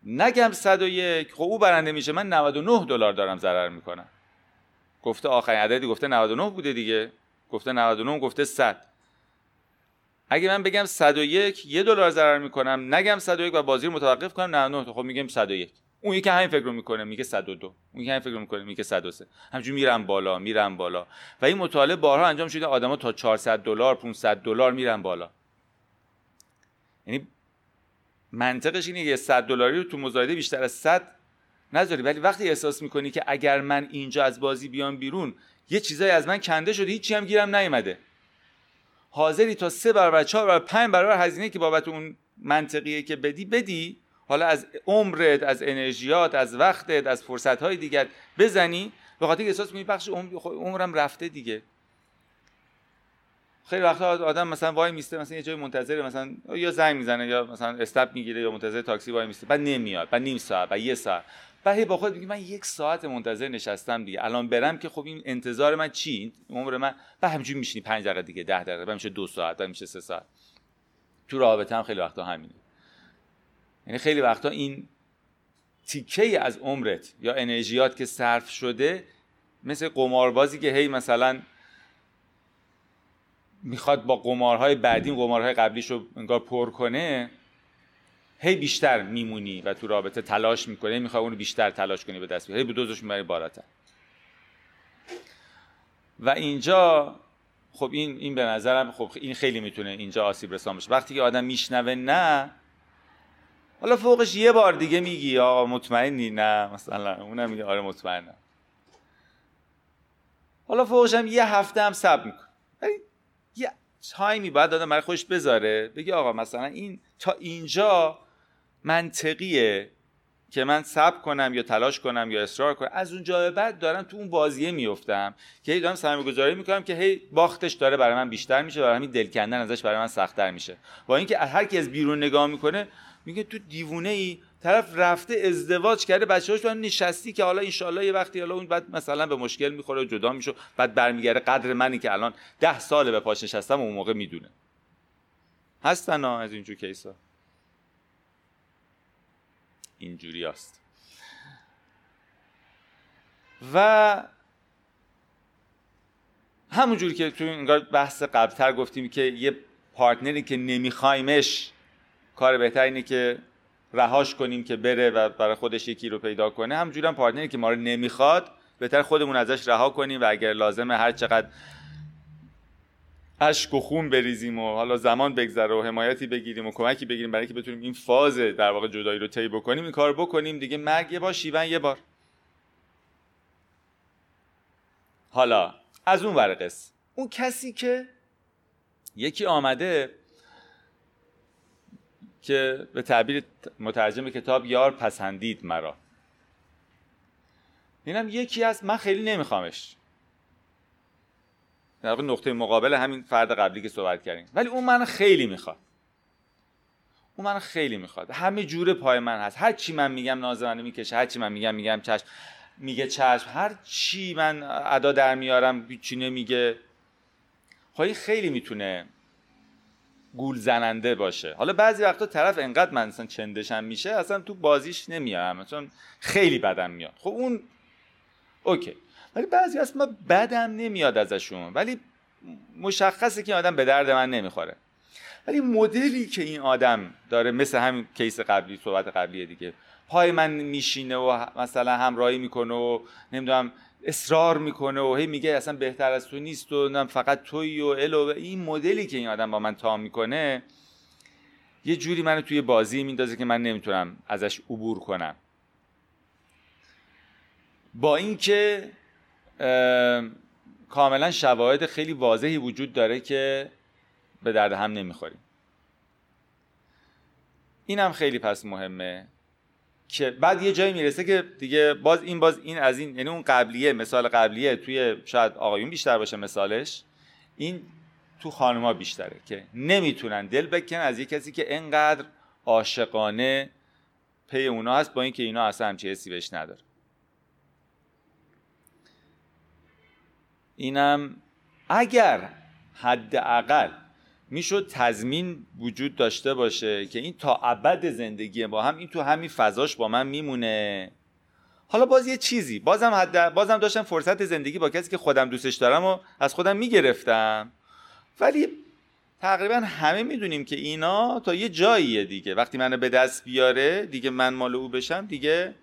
نگم 101 خب او برنده میشه من 99 دلار دارم ضرر می‌کنم. گفته آخرین عددی گفته 99 بوده دیگه. گفته 99 گفته 100 اگه من بگم 101 یه دلار ضرر می‌کنم نگم 101 و بازی رو متوقف کنم 99 خب میگم 101 اون یکی همین فکر رو می‌کنه میگه 102 اون یکی همین فکر رو می‌کنه میگه 103 همینجوری میرن بالا میرن بالا. و این مطالعه بارها انجام شده آدما تا 400 دلار 500 دلار میرن بالا. یعنی منطقش اینه یه 100 دلاری رو تو مزایده بیشتر از 100 نذاری. ولی وقتی احساس می‌کنی که اگر من اینجا از بازی بیام بیرون یه چیزایی از من کنده شده هیچی هم گیرم نیومده. حاضری تا سه برابر چهار برابر پنج برابر هزینه که بابت اون منطقیه که بدی بدی. حالا از عمرت از انرژیات از وقتت از فرصت های دیگر بزنی. به خاطر احساس می بخش خب عمرم رفته دیگه. خیلی وقتا آدم مثلا وای میسته مثلا یه جای منتظر مثلا یا زنگ می‌زنه یا مثلا استپ می‌گیره یا منتظر تاکسی وای میسته بعد نمیاد بعد نیم ساعت بعد یه ساعت. بعد با خود میگه من یک ساعت منتظر نشستم دیگه. الان برم که خب این انتظار من چی؟ عمر من بعد همینجوری میشینی 5 دقیقه دیگه 10 دقیقه بعد میشه دو ساعت بعد میشه سه ساعت. تو رابطه هم خیلی وقتا همینه. یعنی خیلی وقتا این تیکه از عمرت یا انرژیات که صرف شده مثل قماربازی که هی مثلا می‌خواد با قمارهای بعدی قمارهای قبلیش رو انگار پر کنه هی بیشتر میمونی و تو رابطه تلاش می‌کنه می‌خوای اونو بیشتر تلاش کنی به دست بیاری هی به دوزش می‌بری بالاتر. و اینجا خب این این به نظرم خب این خیلی می‌تونه اینجا آسیب رسان بشه وقتی که آدم میشنوه نه حالا فوقش یه بار دیگه میگی آقا مطمئنی؟ نه مثلا اونم میگه آره مطمئنم. حالا فوقش هم یه هفته هم سب میکن ولی یه تایمی باید آدم برای خوش بذاره بگی آقا مثلا این تا اینجا منطقیه که من صبر کنم یا تلاش کنم یا اصرار کنم. از اونجا به بعد دارم تو اون بازیه میفتم که هی دارم سرمایه گذاری می‌کنم که هی باختش داره برای من بیشتر میشه و همین دل کندن ازش برای من سختتر میشه. با اینکه هر کی از بیرون نگاه می‌کنه میگه تو دیوونه ای طرف رفته ازدواج کرده بچه‌هاش تو نشستی که حالا ان یه وقتی حالا اون بعد مثلا به مشکل می‌خوره جدا میشه بعد برمیگره قدر منی که الان ده ساله به پاش نشستم اون موقع می‌دونه. هستن از اینجور کیسا؟ اینجوری است و همونجوری که تو انگار بحث قبلتر گفتیم که یه پارتنری که نمیخوایمش کار بهتر اینه که رهاش کنیم که بره و برای خودش یکی رو پیدا کنه. همونجوری هم پارتنری که ما رو نمی‌خواد بهتر خودمون ازش رها کنیم و اگر لازمه هر چقدر اشک و خون بریزیم و حالا زمان بگذره و حمایتی بگیریم و کمکی بگیریم برای اینکه بتونیم این فاز در واقع جدایی رو طی بکنیم این کار بکنیم. دیگه مرگ یه بار شیون یه بار. حالا از اون ورقص اون کسی که یکی آمده که به تعبیر مترجم کتاب یار پسندید مرا. اینم یکی از من خیلی نمیخوامش. در نقطه مقابل همین فرد قبلی که صحبت کردیم. ولی اون من خیلی می‌خواد. اون من خیلی می‌خواد. همه جوره پای من هست. هر چی من میگم نازنانه می‌کشه هر چی من میگم میگم چشم میگه چشم. هر چی من ادا در میارم چی نمیگه. خواهی خیلی می‌تونه گول زننده باشه. حالا بعضی وقتا طرف انقدر من مثلا چندشم میشه اصلا تو بازیش نمیارم چون خیلی بدم میاد. خب اون اوکی. ولی بعضی از ما بدم نمیاد ازشون. ولی مشخصه که این آدم به درد من نمی‌خوره. ولی مدلی که این آدم داره مثل همین کیس قبلی صحبت قبلی دیگه پای من میشینه و مثلا همراهی می‌کنه و نمی‌دونم اصرار می‌کنه و هی میگه اصلا بهتر از تو نیست و فقط توی و الو این مدلی که این آدم با من تام می‌کنه یه جوری منو توی بازی میندازه که من نمی‌تونم ازش عبور کنم. با اینکه کاملا شواهد خیلی واضحی وجود داره که به درد هم نمی‌خوریم. این هم خیلی پس مهمه. که بعد یه جایی می‌رسه که دیگه باز این باز این از این یعنی اون قبلیه مثال قبلیه توی شاید آقایون بیشتر باشه مثالش. این تو خانما بیشتره که نمی‌تونن دل بکن از یه کسی که انقدر عاشقانه پی اونا هست با اینکه اینا اصلا همچی حسی بهش نداره. اینم اگر حداقل می‌شد تضمین وجود داشته باشه که این تا ابد زندگی با هم این تو همین فضاش با من میمونه. حالا باز یه چیزی بازم حد بازم داشتم فرصت زندگی با کسی که خودم دوستش دارم و از خودم می‌گرفتم. ولی تقریبا همه می‌دونیم که اینا تا یه جاییه دیگه. وقتی منو به دست بیاره دیگه من مال او بشم دیگه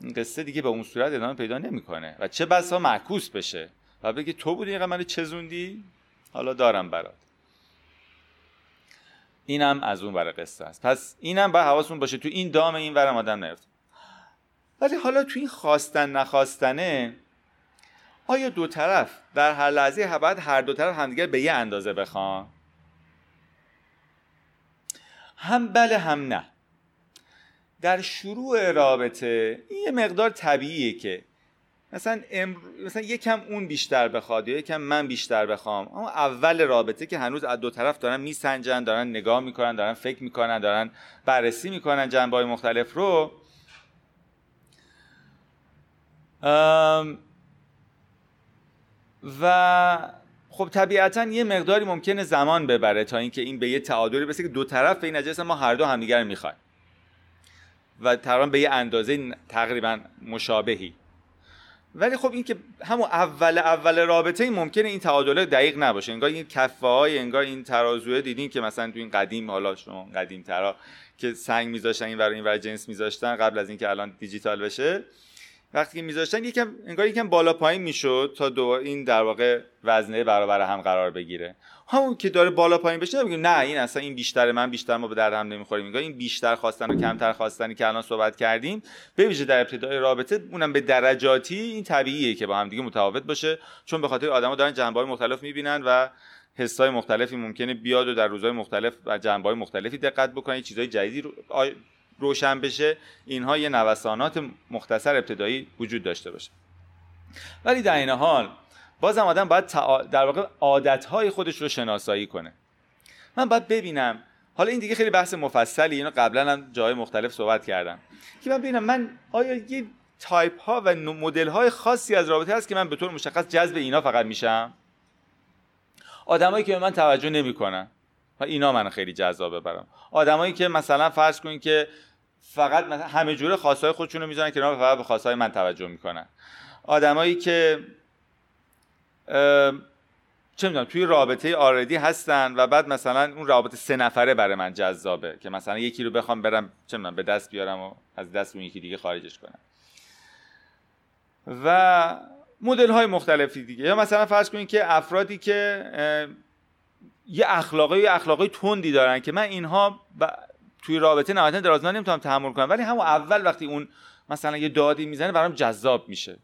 این قصه دیگه به اون صورت ادامه پیدا نمی‌کنه. و چه بسا معکوس بشه. و بگه تو بودی اینقدر منو چزوندی؟ حالا دارم برات. اینم از اون ور قصه است. پس اینم با حواستون باشه تو این دام این ورم آدم نیفت ولی حالا تو این خواستن نخواستنه آیا دو طرف در هر لحظه باید هر دو طرف همدیگر به یه اندازه بخوان؟ هم بله هم نه. در شروع رابطه این یه مقدار طبیعیه که مثلا, امر... مثلا یکم اون بیشتر بخواد یا یکم من بیشتر بخوام. اما اول رابطه که هنوز از دو طرف دارن میسنجن دارن نگاه می‌کنن دارن فکر می‌کنن دارن بررسی می‌کنن جنبه های مختلف رو. و خب طبیعتا یه مقداری ممکنه زمان ببره تا اینکه این به یه تعادلی برسه که دو طرف به این ما هر دو همدیگر می‌خوایم. و تقریبا به یه اندازه تقریبا مشابهی. ولی خب این که همون اول اول رابطه این ممکنه این تعادل دقیق نباشه. انگار این کفه های انگار این ترازوه دیدین که مثلا تو این قدیم حالا شما قدیم ترا که سنگ میذاشتن این برای این ور جنس میذاشتن قبل از اینکه الان دیجیتال بشه. وقتی که میذاشتن یکم انگار یکم بالا پایین می‌شد تا دو این در واقع وزنه برابر هم قرار بگیره. همون که داره بالا پایین بشه نمیگیم نه این اصلا این بیشتر من بیشتر ما به درد هم نمی‌خوریم. میگه این بیشتر خواستن و کمتر خواستنی که الان صحبت کردیم به ویژه در ابتدای رابطه اونم به درجاتی این طبیعیه که با هم دیگه متفاوت باشه. چون به خاطر آدما دارن جنبه‌های مختلف می‌بینن و حسای مختلفی ممکنه بیاد و در روزهای مختلف و جنبه‌های مختلفی دقت بکنن چیزهای جدیدی رو روشن بشه. اینها یه نوسانات مختصر ابتدایی وجود داشته باشه. ولی در این حال بازم آدم باید در واقع عادتهای خودش رو شناسایی کنه. من باید ببینم. حالا این دیگه خیلی بحث مفصلی اینو قبلا هم جای مختلف صحبت کردم. که من ببینم من آیا یه تایپ ها و مدل های خاصی از رابطه هست که من به طور مشخص جذب اینا فقط میشم؟ آدمایی که به من توجه نمی‌کنن. و اینا من خیلی جذاب ببرم آدمایی که مثلا فرض کنین که فقط مثلا همه جوره خواستای خودشون رو می‌ذارن که فقط به خواستای من توجه می‌کنن. آدمایی که چه می‌دونم توی رابطه آردی هستن و بعد مثلا اون رابطه سه نفره برای من جذابه که مثلا یکی رو بخوام برم چه می‌دونم به دست بیارم و از دست اون یکی دیگه خارجش کنم. و مدل های مختلفی دیگه. یا مثلا فرض کنید که افرادی که یه اخلاقی یه اخلاقی تندی دارن که من اینها توی رابطه نهایتا درازنا نمی‌تونم تحمل کنم ولی همون اول وقتی اون مثلا یه دادی می‌زنه برام جذاب میشه.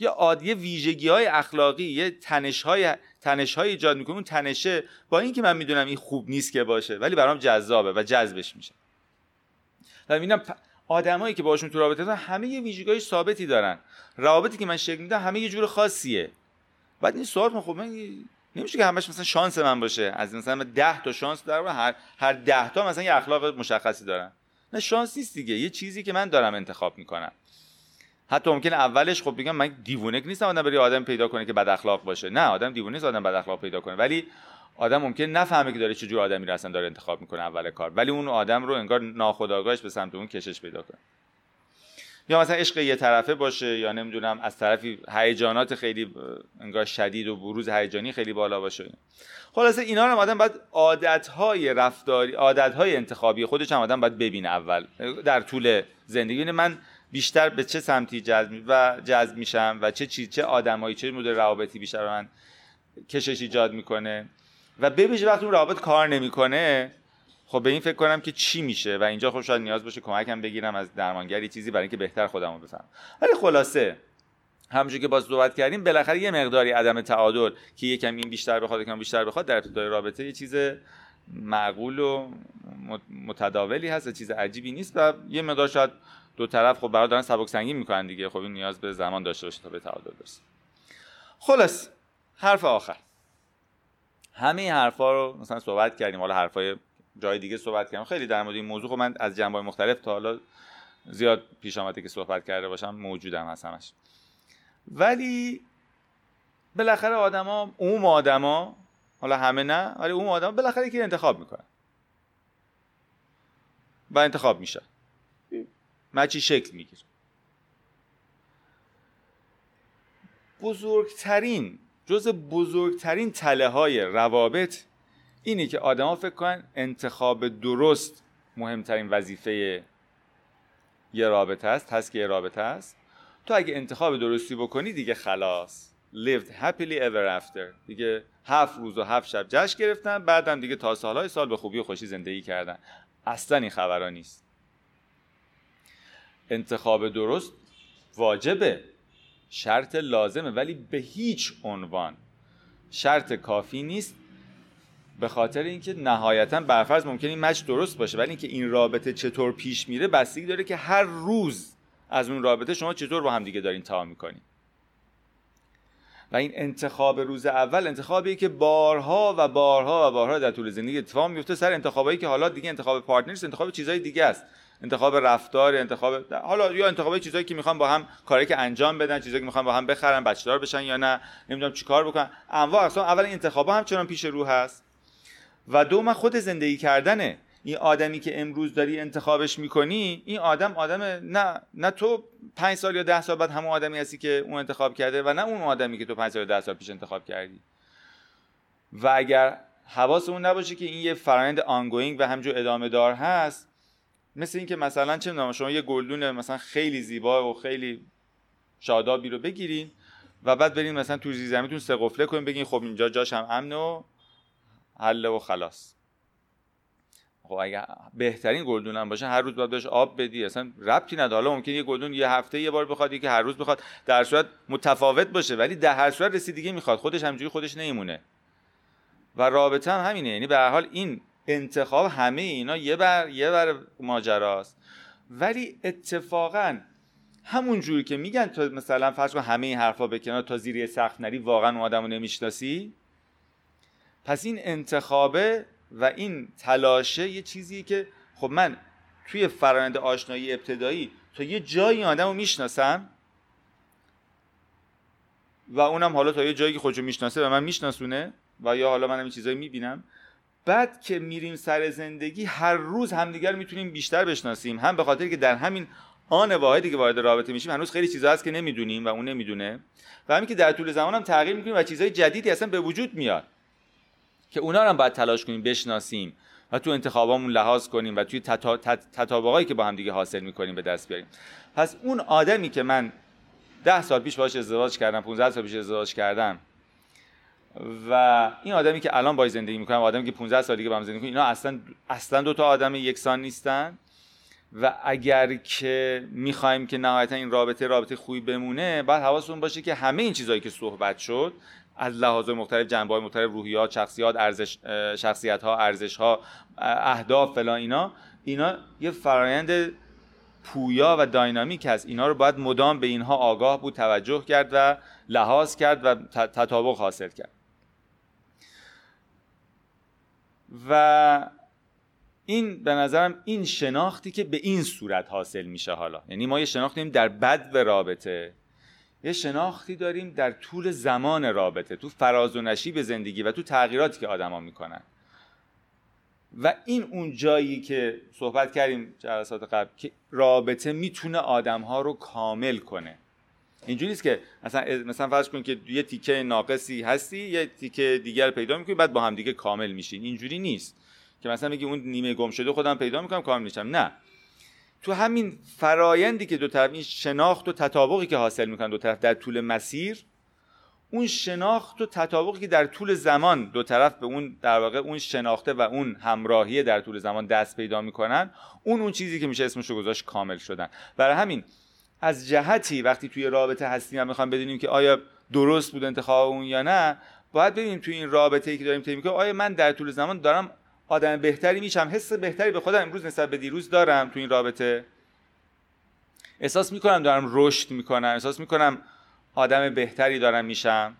یه عادی ویژگی های اخلاقی یه تنش های تنش های ایجاد می‌کنه. اون تنشه با اینکه من می‌دونم این خوب نیست که باشه ولی برام جذابه و جذبش میشه. و می‌بینم آدمایی که باشون تو رابطه هستن همه یه ویژگی ثابتی دارن. روابطی که من شکل میدم همه یه جور خاصیه. بعد این سوال خب من نمیشه که همش مثلا شانس من باشه. از مثلا 10 تا شانس دارم هر هر 10 تا مثلا یه اخلاق مشخصی دارن نه شانس نیست دیگه. یه چیزی که من دارم انتخاب می‌کنم. حتی ممکن اولش خب بگم من دیوونه نیستم آدم بری آدم پیدا کنه که بد اخلاق باشه. نه آدم دیوونه نیست آدم بد اخلاق پیدا کنه. ولی آدم ممکن نفهمه که داره چه جور آدمی رو اصلا داره انتخاب می‌کنه اول کار. ولی اون آدم رو انگار ناخودآگاهش به سمت اون کشش پیدا کنه. یا مثلا عشق یه طرفه باشه یا نمی‌دونم از طرفی هیجانات خیلی انگار شدید و بروز هیجانی خیلی بالا باشه. خلاصه اینا رو آدم باید عادت‌های رفتاری عادت‌های انتخابی خودش هم آدم باید ببینه اول. در طول زندگی. یعنی من بیشتر به چه سمتی جذب و جذب میشم و چه چیز چه آدمایی چه مدل روابطی بیشتر من کشش ایجاد می‌کنه؟ و ببینید وقتی اون رابط کار نمی‌کنه. خب به این فکر کنم که چی میشه و اینجا خب شاید نیاز باشه کمکم بگیرم از درمانگری چیزی برای اینکه بهتر خودم رو بفهمم. ولی خلاصه همونجور که باز صحبت کردیم بالاخره یه مقداری عدم تعادل که یکم این بیشتر بخواد یکم بیشتر بخواد در ابتدای رابطه یه چیز معقول و متداولی هست چیز عجیبی نیست و یه مقدار شاید دو طرف خب برای دارن سبک سنگین می‌کنن دیگه. خب این نیاز به زمان داشته باشه تا به تعادل برسه. خلاص حرف آخر. همه این حرفا رو مثلا صحبت کردیم. حالا حرفای جای دیگه صحبت کردم خیلی در مورد این موضوع خب من از جنبه مختلف تا حالا زیاد پیش آمده که صحبت کرده باشم موجودم هست همش. ولی بالاخره آدما عموم آدما حالا همه نه ولی عموم آدما بالاخره که انتخاب می‌کنن. و انتخاب میشه. مچی شکل می‌گیره بزرگترین جز بزرگترین تله های روابط اینه که آدما فکر کنن انتخاب درست مهمترین وظیفه یه رابطه است هست یه رابطه است. تو اگه انتخاب درستی بکنی دیگه خلاص. Lived happily ever after. دیگه هفت روز و هفت شب جشن گرفتن بعدم دیگه تا سالهای سال به خوبی و خوشی زندگی کردن. اصلا این خبرها نیست. انتخاب درست واجبه. شرط لازمه ولی به هیچ عنوان شرط کافی نیست. به خاطر اینکه نهایتا برفرض ممکنه این مچ درست باشه ولی اینکه این رابطه چطور پیش میره بستگی داره که هر روز از اون رابطه شما چطور با هم دیگه دارین تا می‌کنین. و این انتخاب روز اول انتخابی که بارها و بارها و بارها در طول زندگی اتفاق میفته سر انتخابایی که حالا دیگه انتخاب پارتنر انتخاب چیزای دیگه است. انتخاب رفتار انتخاب حالا یا انتخاب چیزایی که می‌خوان با هم کاری که انجام بدن چیزایی که می‌خوان با هم بخرن بچه‌دار بشن یا نه نمی‌دونم چیکار بکنن. انواع اصلا اول انتخاب هم چنان پیش رو هست. و دوم خود زندگی کردنه این آدمی که امروز داری انتخابش می‌کنی این آدم آدم نه نه تو پنج سال یا ده سال بعد همون آدمی هستی که اون انتخاب کرده و نه اون آدمی که تو پنج سال یا ده سال پیش انتخاب کردی. و اگر حواسمون نباشه که این یه فرآیند ongoing و همینجور ادامه دار هست مثل اینکه مثلا چه می‌دونم شما یه گلدون مثلا خیلی زیبا و خیلی شادابی رو بگیرین و بعد برین مثلا تو زیرزمینتون سه قفله کنین بگین خب اینجا جاش هم امنه و حله و خلاص. خب اگه بهترین گلدون هم باشه هر روز باید بهش آب بدی اصلا ربطی نداره. حالا ممکنه یه گلدون یه هفته یه بار بخواد که هر روز بخواد در صورت متفاوت باشه ولی در هر صورت رسیدگی می‌خواد. خودش همینجوری خودش نمیمونه. و رابطه هم همینه. یعنی به هر حال این انتخاب همه اینا یه بر یه بر ماجراست. ولی اتفاقا همون جوری که میگن تو مثلا فرض کن همه این حرفا به کنار تا زیر سقف نری واقعا اون آدمو نمی‌شناسی؟ پس این انتخابه و این تلاشه یه چیزیه که خب من توی فرآیند آشنایی ابتدایی تا یه جایی آدم رو می‌شناسم و اونم حالا تا یه جایی که خودشو می‌شناسه و من میشناسونه و یا حالا منم این چیزایی می‌بینم. بعد که میریم سر زندگی هر روز همدیگر می‌تونیم بیشتر بشناسیم. هم به خاطر که در همین آن واحدی که وارد رابطه میشیم هنوز خیلی چیزا هست که نمی‌دونیم و اون نمی‌دونه. و همین که در طول زمان هم تغییر می‌کنیم و چیزهای جدیدی اصلا به وجود میاد. که اونا هم باید تلاش کنیم بشناسیم و تو انتخابامون لحاظ کنیم و توی تطابقایی که با هم دیگه حاصل می‌کنیم به دست بیاریم. پس اون آدمی که من ده سال پیش باش ازدواج کردم 15 سال پیش ازدواج کردم و این آدمی که الان باید زندگی می‌کنم آدمی که 15 سال دیگه با هم زندگی می‌کنم اینا اصلا اصلا دو تا آدم یکسان نیستن و اگر که می‌خوایم که نهایتا این رابطه رابطه خوبی بمونه باید حواستون باشه که همه این چیزهایی که صحبت شد از لحاظ مختلف جنبه های مختلف روحیات شخصیات ارزش شخصیت ها ارزش ها اهداف فلان اینا. اینا یه فرایند پویا و داینامیک هست. اینا رو باید مدام به اینها آگاه بود توجه کرد و لحاظ کرد و تطابق حاصل کرد. و این به نظرم این شناختی که به این صورت حاصل میشه حالا. یعنی ما یه شناختی در بد به رابطه. یه شناختی داریم در طول زمان رابطه تو فراز و نشیب زندگی و تو تغییراتی که آدما می‌کنن. و این اون جایی که صحبت کردیم جلسات قبل که رابطه می‌تونه آدمها رو کامل کنه. اینجوری است که مثلا مثلا فرض کن که یه تیکه ناقصی هستی یه تیکه دیگر پیدا می‌کنی بعد با هم دیگه کامل میشین. اینجوری نیست. که مثلا میگی اون نیمه گم شده خودم پیدا می‌کنم کامل میشم. نه. تو همین فرایندی که دو طرف این شناخت و تطابقی که حاصل می‌کنن دو طرف در طول مسیر اون شناخت و تطابقی که در طول زمان دو طرف به اون در واقع اون شناخته و اون همراهی در طول زمان دست پیدا می‌کنن اون اون چیزی که میشه اسمش رو گذاشت کامل شدن. برای همین از جهتی وقتی توی رابطه هستیم و می‌خوام بدونیم که آیا درست بود انتخاب اون یا نه باید ببینیم توی این رابطه ای که داریم طی آیا من در طول زمان دارم آدم بهتری میشم حس بهتری به خودم امروز نسبت به دیروز دارم تو این رابطه. احساس می‌کنم دارم رشد می‌کنم احساس می‌کنم آدم بهتری دارم میشم.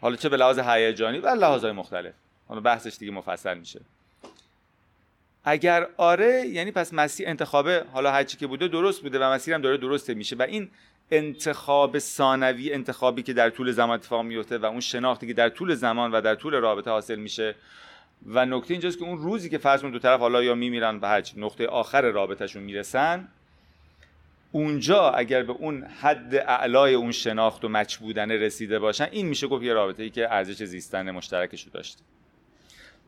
حالا چه به لحاظ هیجانی و لحاظهای مختلف. حالا بحثش دیگه مفصل میشه. اگر آره یعنی پس مسیر انتخابه حالا هرچی که بوده درست بوده و مسیرم داره درسته میشه. و این انتخاب ثانوی انتخابی که در طول زمان اتفاق میفته و اون شناختی که در طول زمان و در طول رابطه حاصل میشه و نکته اینجاست که اون روزی که فرض دو طرف حالا یا میمیرن به هرچی نقطه آخر رابطهشون می‌رسن اونجا اگر به اون حد اعلای اون شناخت و مچ بودن رسیده باشن این میشه گفت یه رابطه ای که ارزش زیستن مشترکش رو داشته.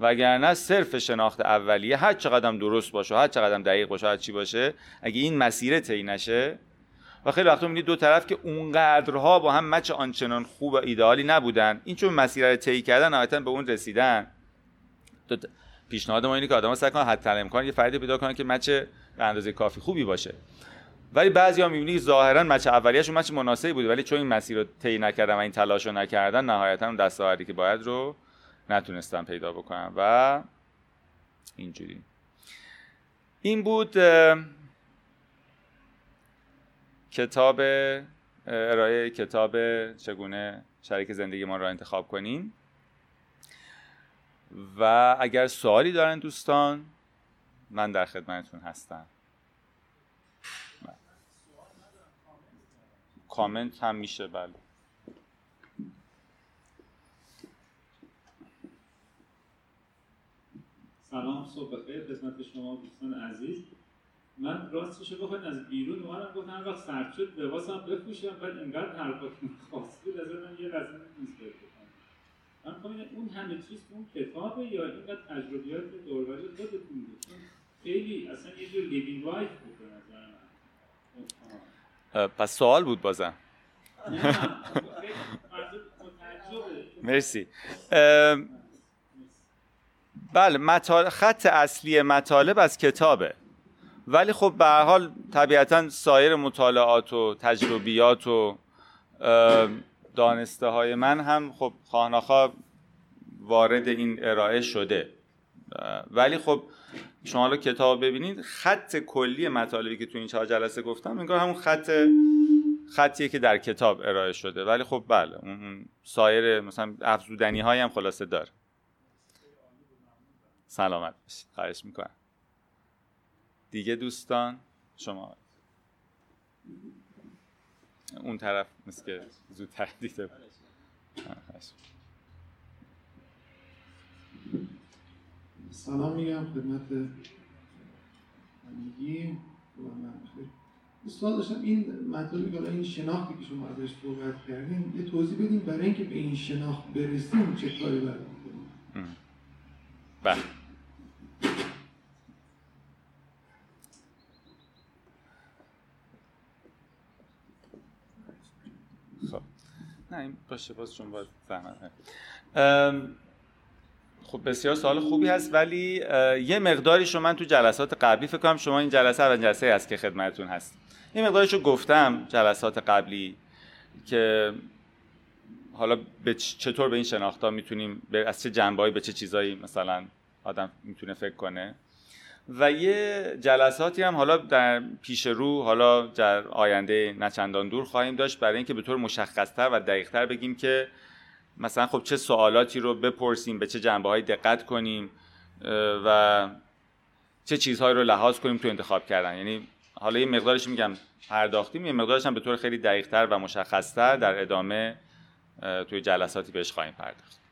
وگرنه صرف شناخت اولیه هر چقدر درست باشه هر چقدر دقیق باشه هر چی باشه اگه این مسیر طی نشه. و خیلی وقتا می‌بینید دو طرف که اونقدرها با هم مچ آنچنان خوب و ایدئالی نبودن این چون مسیر رو طی کردن نهایتا به اون رسیدن. پیشنهاد ما اینه که آدم‌ها سعی کنن حتی امکان یه فردی پیدا کنن که مچ به اندازه کافی خوبی باشه. ولی بعضیا می‌بینی ظاهرا مچ اولیه‌شون مچ مناسبی بوده ولی چون این مسیر رو طی نکردن و این تلاش رو نکردن نهایتا اون دستاوردی که باید رو نتونستن پیدا بکنن و اینجوری. این بود کتاب ارائه کتاب چگونه شریک زندگی ما را انتخاب کنیم. و اگر سوالی دارن دوستان من در خدمتتون هستم. کامنت هم میشه بله. سلام صبح بخیر خدمت شما دوستان عزیز. من راستش رو بخواید از بیرون اومدم گفتم هر وقت سرد شد لباسم بپوشم بعد انقدر حرفاتون خاصی بود از من یه لحظه نیست من اون همه چیز اون کتابه یا اینقدر تجربیات دوروبری خودتون بود. خیلی اصلا یه جور لیوینگ وایف بود به نظر من. پس سوال بود بازم. مرسی. بله مطال... خط اصلی مطالب از کتابه. ولی خب به هر حال طبیعتا سایر مطالعات و تجربیات و دانسته های من هم خب خواهناخوا وارد این ارائه شده. ولی خب شما حالا کتاب ببینید خط کلی مطالبی که تو این چهار جلسه گفتم انگار همون خط خطیه که در کتاب ارائه شده. ولی خب بله اون سایر مثلا افزودنی های هم خلاصه داره. سلامت باشید. خواهش می‌کنم. دیگه دوستان شما اون طرف مثل که زودتر دیده سلام میگم خدمت همگی. سوال داشتم این مطلبی که این شناختی که شما بهش صحبت کردین یه توضیح بدین برای اینکه به این شناخت برسیم چه کاری باید کنیم. بله خب این باشه باز چون باید خب بسیار سوال خوبی هست ولی یه مقداریش رو من تو جلسات قبلی فکر کنم شما این جلسه اول جلسه هست که خدمتتون هست. این مقدارش رو گفتم جلسات قبلی که حالا به چطور به این شناختا می‌تونیم از چه جنبهایی به چه چیزایی مثلا آدم می‌تونه فکر کنه. و یه جلساتی هم حالا در پیش رو حالا در آینده نچندان دور خواهیم داشت برای اینکه به طور مشخصتر و دقیقتر بگیم که مثلا خب چه سوالاتی رو بپرسیم به چه جنبه های دقت کنیم و چه چیزهایی رو لحاظ کنیم تو انتخاب کردن. یعنی حالا یه مقدارش میگم پرداختیم یه مقدارش هم به طور خیلی دقیقتر و مشخصتر در ادامه توی جلساتی بهش خواهیم پرداخت.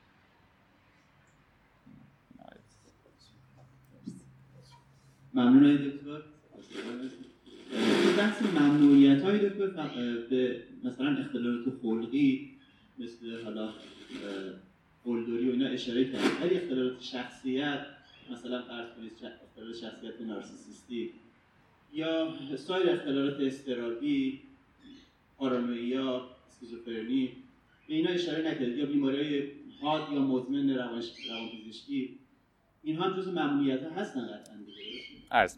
ممنون دکتر. بحث ممنوعیت های دکتر به مثلا اختلالات خلقی مثل حالا قلدری و اینا اشاره کرد ولی اختلالات شخصیت مثلا فرض کنید اختلال شخصیت نارسیسیستی یا سایر اختلالات استرابی پارانویا اسکیزوفرنی به اینا اشاره نکردید یا بیماری حاد یا مزمن روانپزشکی اینها هم جزو ممنوعیت هستن قطعا عرض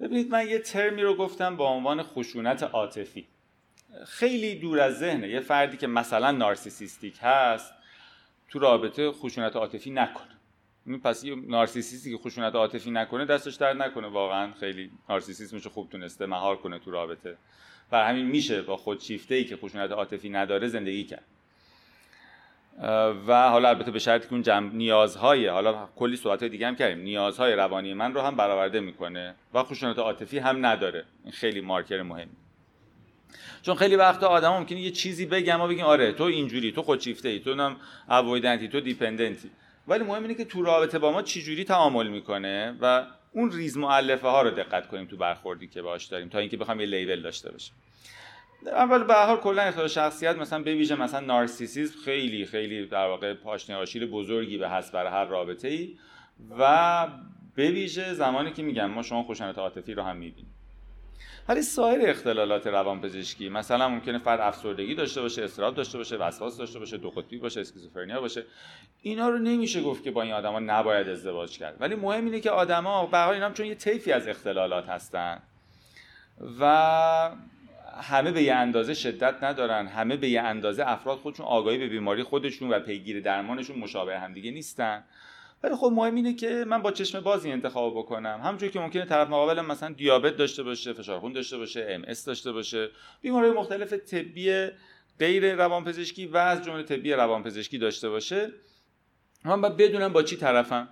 ببینید من یه ترمی رو گفتم با عنوان خشونت عاطفی. خیلی دور از ذهنه. یه فردی که مثلا نارسیسیستیک هست تو رابطه خشونت عاطفی نکنه. پس یه نارسیسیستی که خشونت عاطفی نکنه دستش در نکنه. واقعا خیلی نارسیسیسمش خوب تونسته مهار کنه تو رابطه. و همین میشه با خودشیفته ای که خشونت عاطفی نداره زندگی کرد. و حالا البته به شرطی که اون جمع نیازهای حالا کلی صحبت دیگه هم کردیم. نیازهای روانی من رو هم برآورده می‌کنه و خشونت عاطفی هم نداره. این خیلی مارکر مهمی چون خیلی وقتا آدم ممکنه یه چیزی بگم ما بگیم آره تو اینجوری تو خودشیفته ای تو نم اوایدنتی تو دیپندنتی ولی مهم اینه که تو رابطه با ما چجوری تعامل می‌کنه و اون ریز معلفه ها رو دقت کنیم تو برخوردی که باش داریم تا اینکه بخوام یه لیول داشته باشیم اول به حال کلا اختلال شخصیت مثلا به ویژه مثلا نارسیسیسم خیلی خیلی در واقع پاشنه آشیل بزرگی به هست برای هر رابطه ای و به ویژه زمانی که میگم ما شما خشونت عاطفی رو هم می‌بینیم. ولی سایر اختلالات روانپزشکی مثلا ممکنه فرد افسردگی داشته باشه استراب داشته باشه وسواس داشته باشه دو قطبی باشه اسکیزوفرنیا باشه. اینا رو نمیشه گفت که با این آدما نباید ازدواج کرد. ولی مهم اینه که آدما به اینا چون یه طیفی از اختلالات هستن. و همه به یه اندازه شدت ندارن. همه به یه اندازه افراد خودشون آگاهی به بیماری خودشون و پیگیر درمانشون مشابه همدیگه نیستن. ولی خب مهم اینه که من با چشم بازی انتخاب بکنم. همونجوری که ممکنه طرف مقابلم مثلا دیابت داشته باشه فشار خون داشته باشه ام داشته باشه. بیماری مختلف طبی غیر روانپزشکی و از جمله طبی روانپزشکی داشته باشه. من باید بدونم با چی طرفم.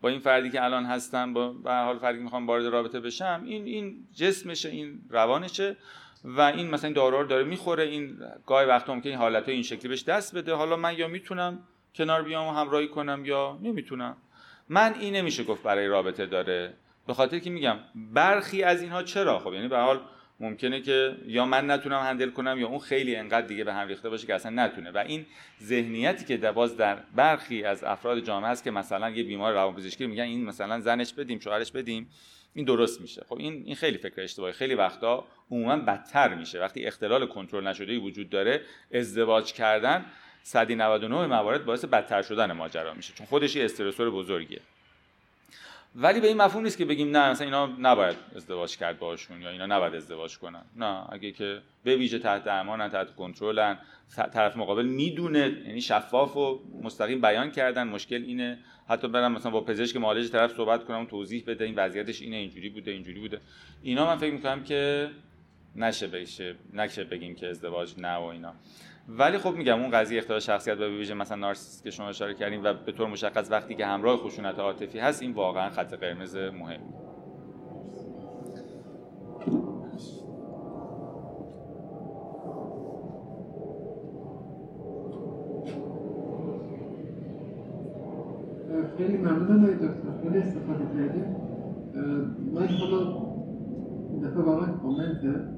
با این فردی که الان هستم با به حال فردی می‌خوام وارد رابطه بشم این این جسمشه این روانشه. و این مثلا دارو رو داره می‌خوره این گاهی وقتا ممکنه این حالت این شکلی بهش دست بده. حالا من یا می‌تونم کنار بیام و همراهی کنم یا نمی‌تونم. من این نمیشه گفت برای رابطه داره. به خاطر که میگم برخی از اینها چرا؟ خب یعنی به حال ممکنه که یا من نتونم هندل کنم یا اون خیلی انقدر دیگه به هم ریخته باشه که اصلا نتونه. و این ذهنیتی که باز در برخی از افراد جامعه هست که مثلا یه بیمار روانپزشکی میگن این مثلا زنش بدیم شوهرش بدیم این درست میشه. خب این این خیلی فکر اشتباهی. خیلی وقتا عموما بدتر میشه. وقتی اختلال کنترل نشده وجود داره ازدواج کردن 199 موارد باعث بدتر شدن ماجرا میشه. چون خودش یه استرسور بزرگیه. ولی به این مفهوم نیست که بگیم نه مثلا اینا نباید ازدواج کرد باشون یا اینا نباید ازدواج کنن. نه اگه که به ویژه تحت درمانن تحت کنترلن طرف مقابل می‌دونه یعنی شفاف و مستقیم بیان کردن. مشکل اینه حتی برم مثلا با پزشک معالج طرف صحبت کنم توضیح بده این وضعیتش اینه اینجوری بوده اینجوری بوده. اینا من فکر می‌کنم که نشه بشه نشه بگیم که ازدواج نه و اینا. ولی خب میگم اون قضیه اختلال شخصیت و ویژه مثلا نارسیسیسم که شما اشاره کردیم و به طور مشخص وقتی که همراه خشونت عاطفی هست این واقعا خط قرمز مهم. خیلی ممنونم آقای دکتر. خیلی استفاده کردیم. من حالا دفعه واقعا کامنته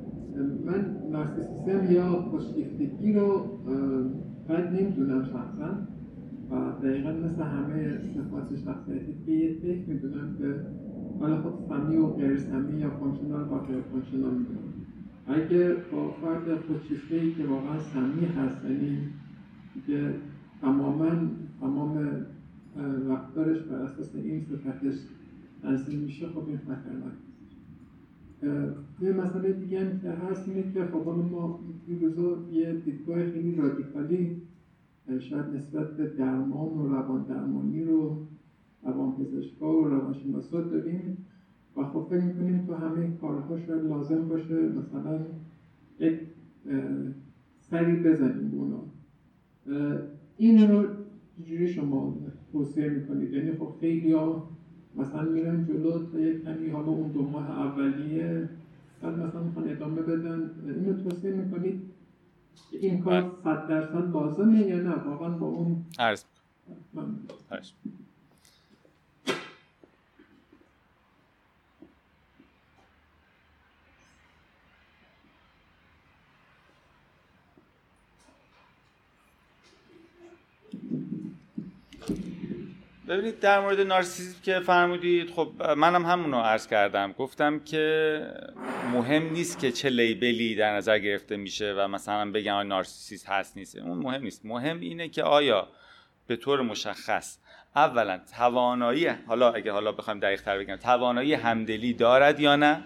من نارسیسیسم یا خودشیفتگی رو بد نمی‌دونم شخصا. و دقیقا مثل همه صفات شخصیتی که یه فکر می‌دونم که حالا خود سمی و غیر سمی یا functional و غیر functional می‌دونم. اگه با فرد خودشیفته که واقعا سمی هست یعنی که تماما تمام رفتارش بر اساس این صفتش تنظیم میشه خب این خطرناک یه مسئله دیگه هم که هست اینه که خب ما این روزا یه دیدگاه خیلی رادیکالی شاید نسبت به درمان و روان درمانی رو روان پزشکا و روانشناسا داریم و خب فکر می‌کنیم تو همه کارها شاید لازم باشه مثلا یک سری بزنیم اونا. این رو چجوری شما توصیه می‌کنید؟ یعنی خب خیلی ها مثلا میرن جلو تا یک کمی حالا اون دو ماه اولیه بعد مثلا می‌خوان ادامه بدن. اینو توصیه می‌کنید این کار صد درصد لازمه یا نه؟ واقعا با اون عرض ببینید در مورد نارسیسم که فرمودید خب منم همونو عرض کردم. گفتم که مهم نیست که چه لیبلی در نظر گرفته میشه و مثلا بگم نارسیسیست هست نیست. اون مهم نیست. مهم اینه که آیا به طور مشخص اولا توانایی حالا اگه حالا بخوایم دقیق تر بگم توانایی همدلی دارد یا نه؟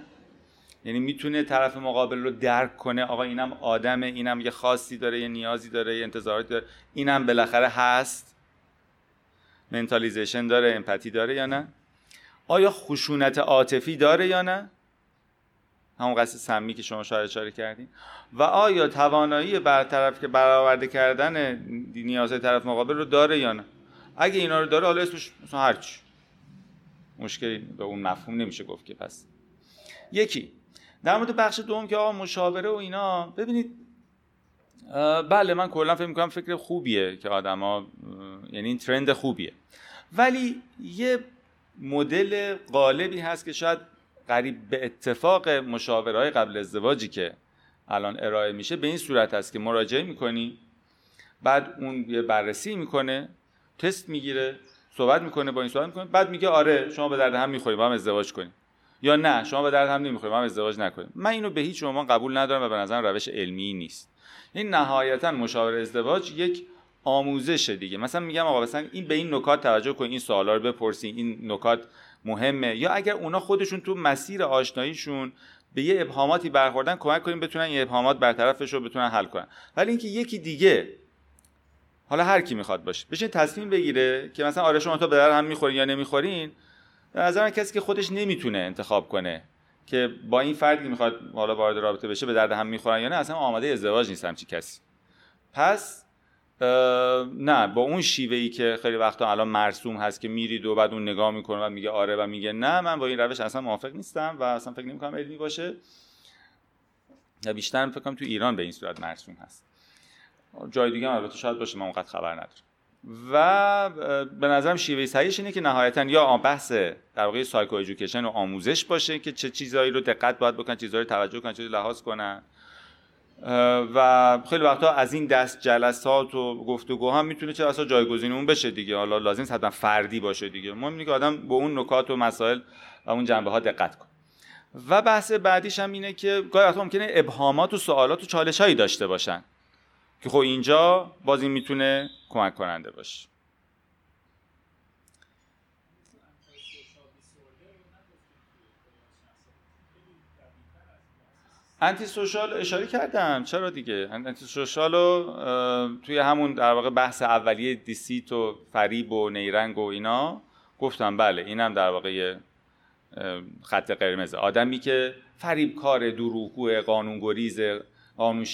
یعنی می‌تونه طرف مقابل رو درک کنه آقا اینم آدمه اینم یه خاصی داره یه نیازی داره یه انتظاراتی داره اینم بالاخره هست؟ منتالیزیشن داره امپاتی داره یا نه؟ آیا خشونت عاطفی داره یا نه؟ همون قصد سمی که شما شاید اشاره کردین. و آیا توانایی برطرف که برآورده کردن نیازهای طرف مقابل رو داره یا نه؟ اگه اینا رو داره حالا اسمش مثلا هرچی مشکلی به اون مفهوم نمیشه گفت که پس. یکی در مورد بخش دوم که آقا مشاوره و اینا ببینید بله من کلا فکر می‌کنم فکر خوبیه که آدما یعنی این ترند خوبیه. ولی یه مدل غالبی هست که شاید قریب به اتفاق مشاورهای قبل ازدواجی که الان ارائه میشه به این صورت هست که مراجعه می‌کنی بعد اون یه بررسی می‌کنه تست می‌گیره صحبت می‌کنه با این صحبت می‌کنه بعد میگه آره شما به درد هم می‌خورید با هم ازدواج کنیم. یا نه شما به درد هم نمی‌خورید من ازدواج نکنید من اینو به هیچ عنوان قبول ندارم و به نظرم روش علمی نیست. این نهایتا مشاور ازدواج یک آموزش دیگه. مثلا میگم آقا مثلا این به این نکات توجه کن این سوالا رو بپرسین این نکات مهمه. یا اگر اونا خودشون تو مسیر آشناییشون به یه ابهاماتی برخوردن کمک کنیم بتونن این ابهامات برطرفش رو بتونن حل کنن. ولی اینکه یکی دیگه حالا هر کی می‌خواد باشه بشین تصمیم بگیره که مثلا آره شما تا به هم می‌خورین یا نمی‌خورین به نظر کسی که خودش نمی‌تونه انتخاب کنه که با این فردی می‌خواد حالا وارد رابطه بشه به درد هم می‌خورن یا نه اصلا آماده ازدواج نیست همچی کسی. پس نه با اون شیوه ای که خیلی وقتا الان مرسوم هست که میرید و بعد اون نگاه می‌کنه و میگه آره و میگه نه من با این روش اصلا موافق نیستم و اصلا فکر نمی‌کنم علمی باشه. یا بیشتر فکر کنم تو ایران به این صورت مرسوم هست. جای دیگه البته شاید باشه من اونقدر خبر ندارم. و به نظرم شیوه صحیحش اینه که نهایتا یا بحث در واقع سایکو ایژوکیشن و آموزش باشه که چه چیزایی رو دقت باید بکنن چیزایی رو توجه کنن چیزایی لحاظ کنن. و خیلی وقتا از این دست جلسات و گفتگو هم می‌تونه چه اصلا جایگزین اون بشه دیگه. حالا لازم حتما فردی باشه دیگه. مهم اینه که آدم به اون نکات و مسائل و اون جنبه ها دقت کنه. و بحث بعدیش هم اینه که گاهی وقتا ممکنه ابهامات و سوالات و چالش هایی داشته باشن. که خب اینجا باز این می‌تونه کمک کننده باشه. انتی سوشال اشاره کردم. چرا دیگه؟ انتی سوشال رو توی همون در واقع بحث اولیه دیسیت و فریب و نیرنگ و اینا گفتم بله اینم در واقع خط قرمز آدمی که فریب کار دروغگو قانونگریز قانون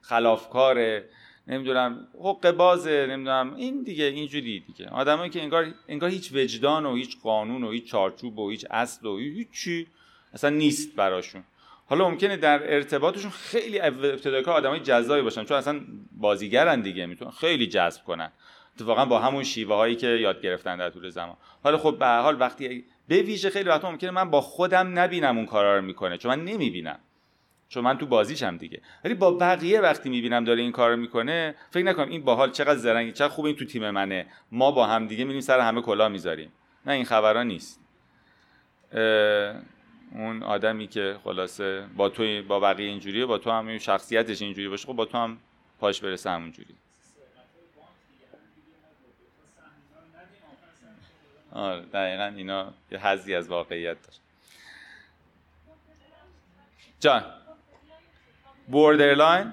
خلافکار نمی‌دونم حق بازه نمی‌دونم این دیگه اینجوری دیگه. آدمایی که انگار انگار هیچ وجدان و هیچ قانون و هیچ چارچوب و هیچ اصل و هیچ چی اصلا نیست براشون. حالا ممکنه در ارتباطشون خیلی ابتدای کار آدمای جذابی باشن چون اصلا بازیگرن دیگه می‌تونن خیلی جذب کنن. اتفاقا با همون شیوه هایی که یاد گرفتن در طول زمان. حالا خب به حال وقتی به ویژه خیلی وقتا ممکنه من با خودم نبینم اون کارا رو می‌کنه چون من نمی‌بینم. چون من تو بازیشم دیگه. ولی با بقیه وقتی می‌بینم داره این کار می‌کنه فکر نکنم این باحال چقدر زرنگی چقدر خوب این تو تیم منه. ما با هم دیگه میریم سر همه کلا می‌ذاریم. نه این خبرها نیست. اون آدمی که خلاصه با تو با بقیه اینجوریه با تو هم شخصیتش اینجوری باشه خب با تو هم پاش برسه همونجوری. آره دقیقا اینا یه حظی از واقعیت داره. جان. borderline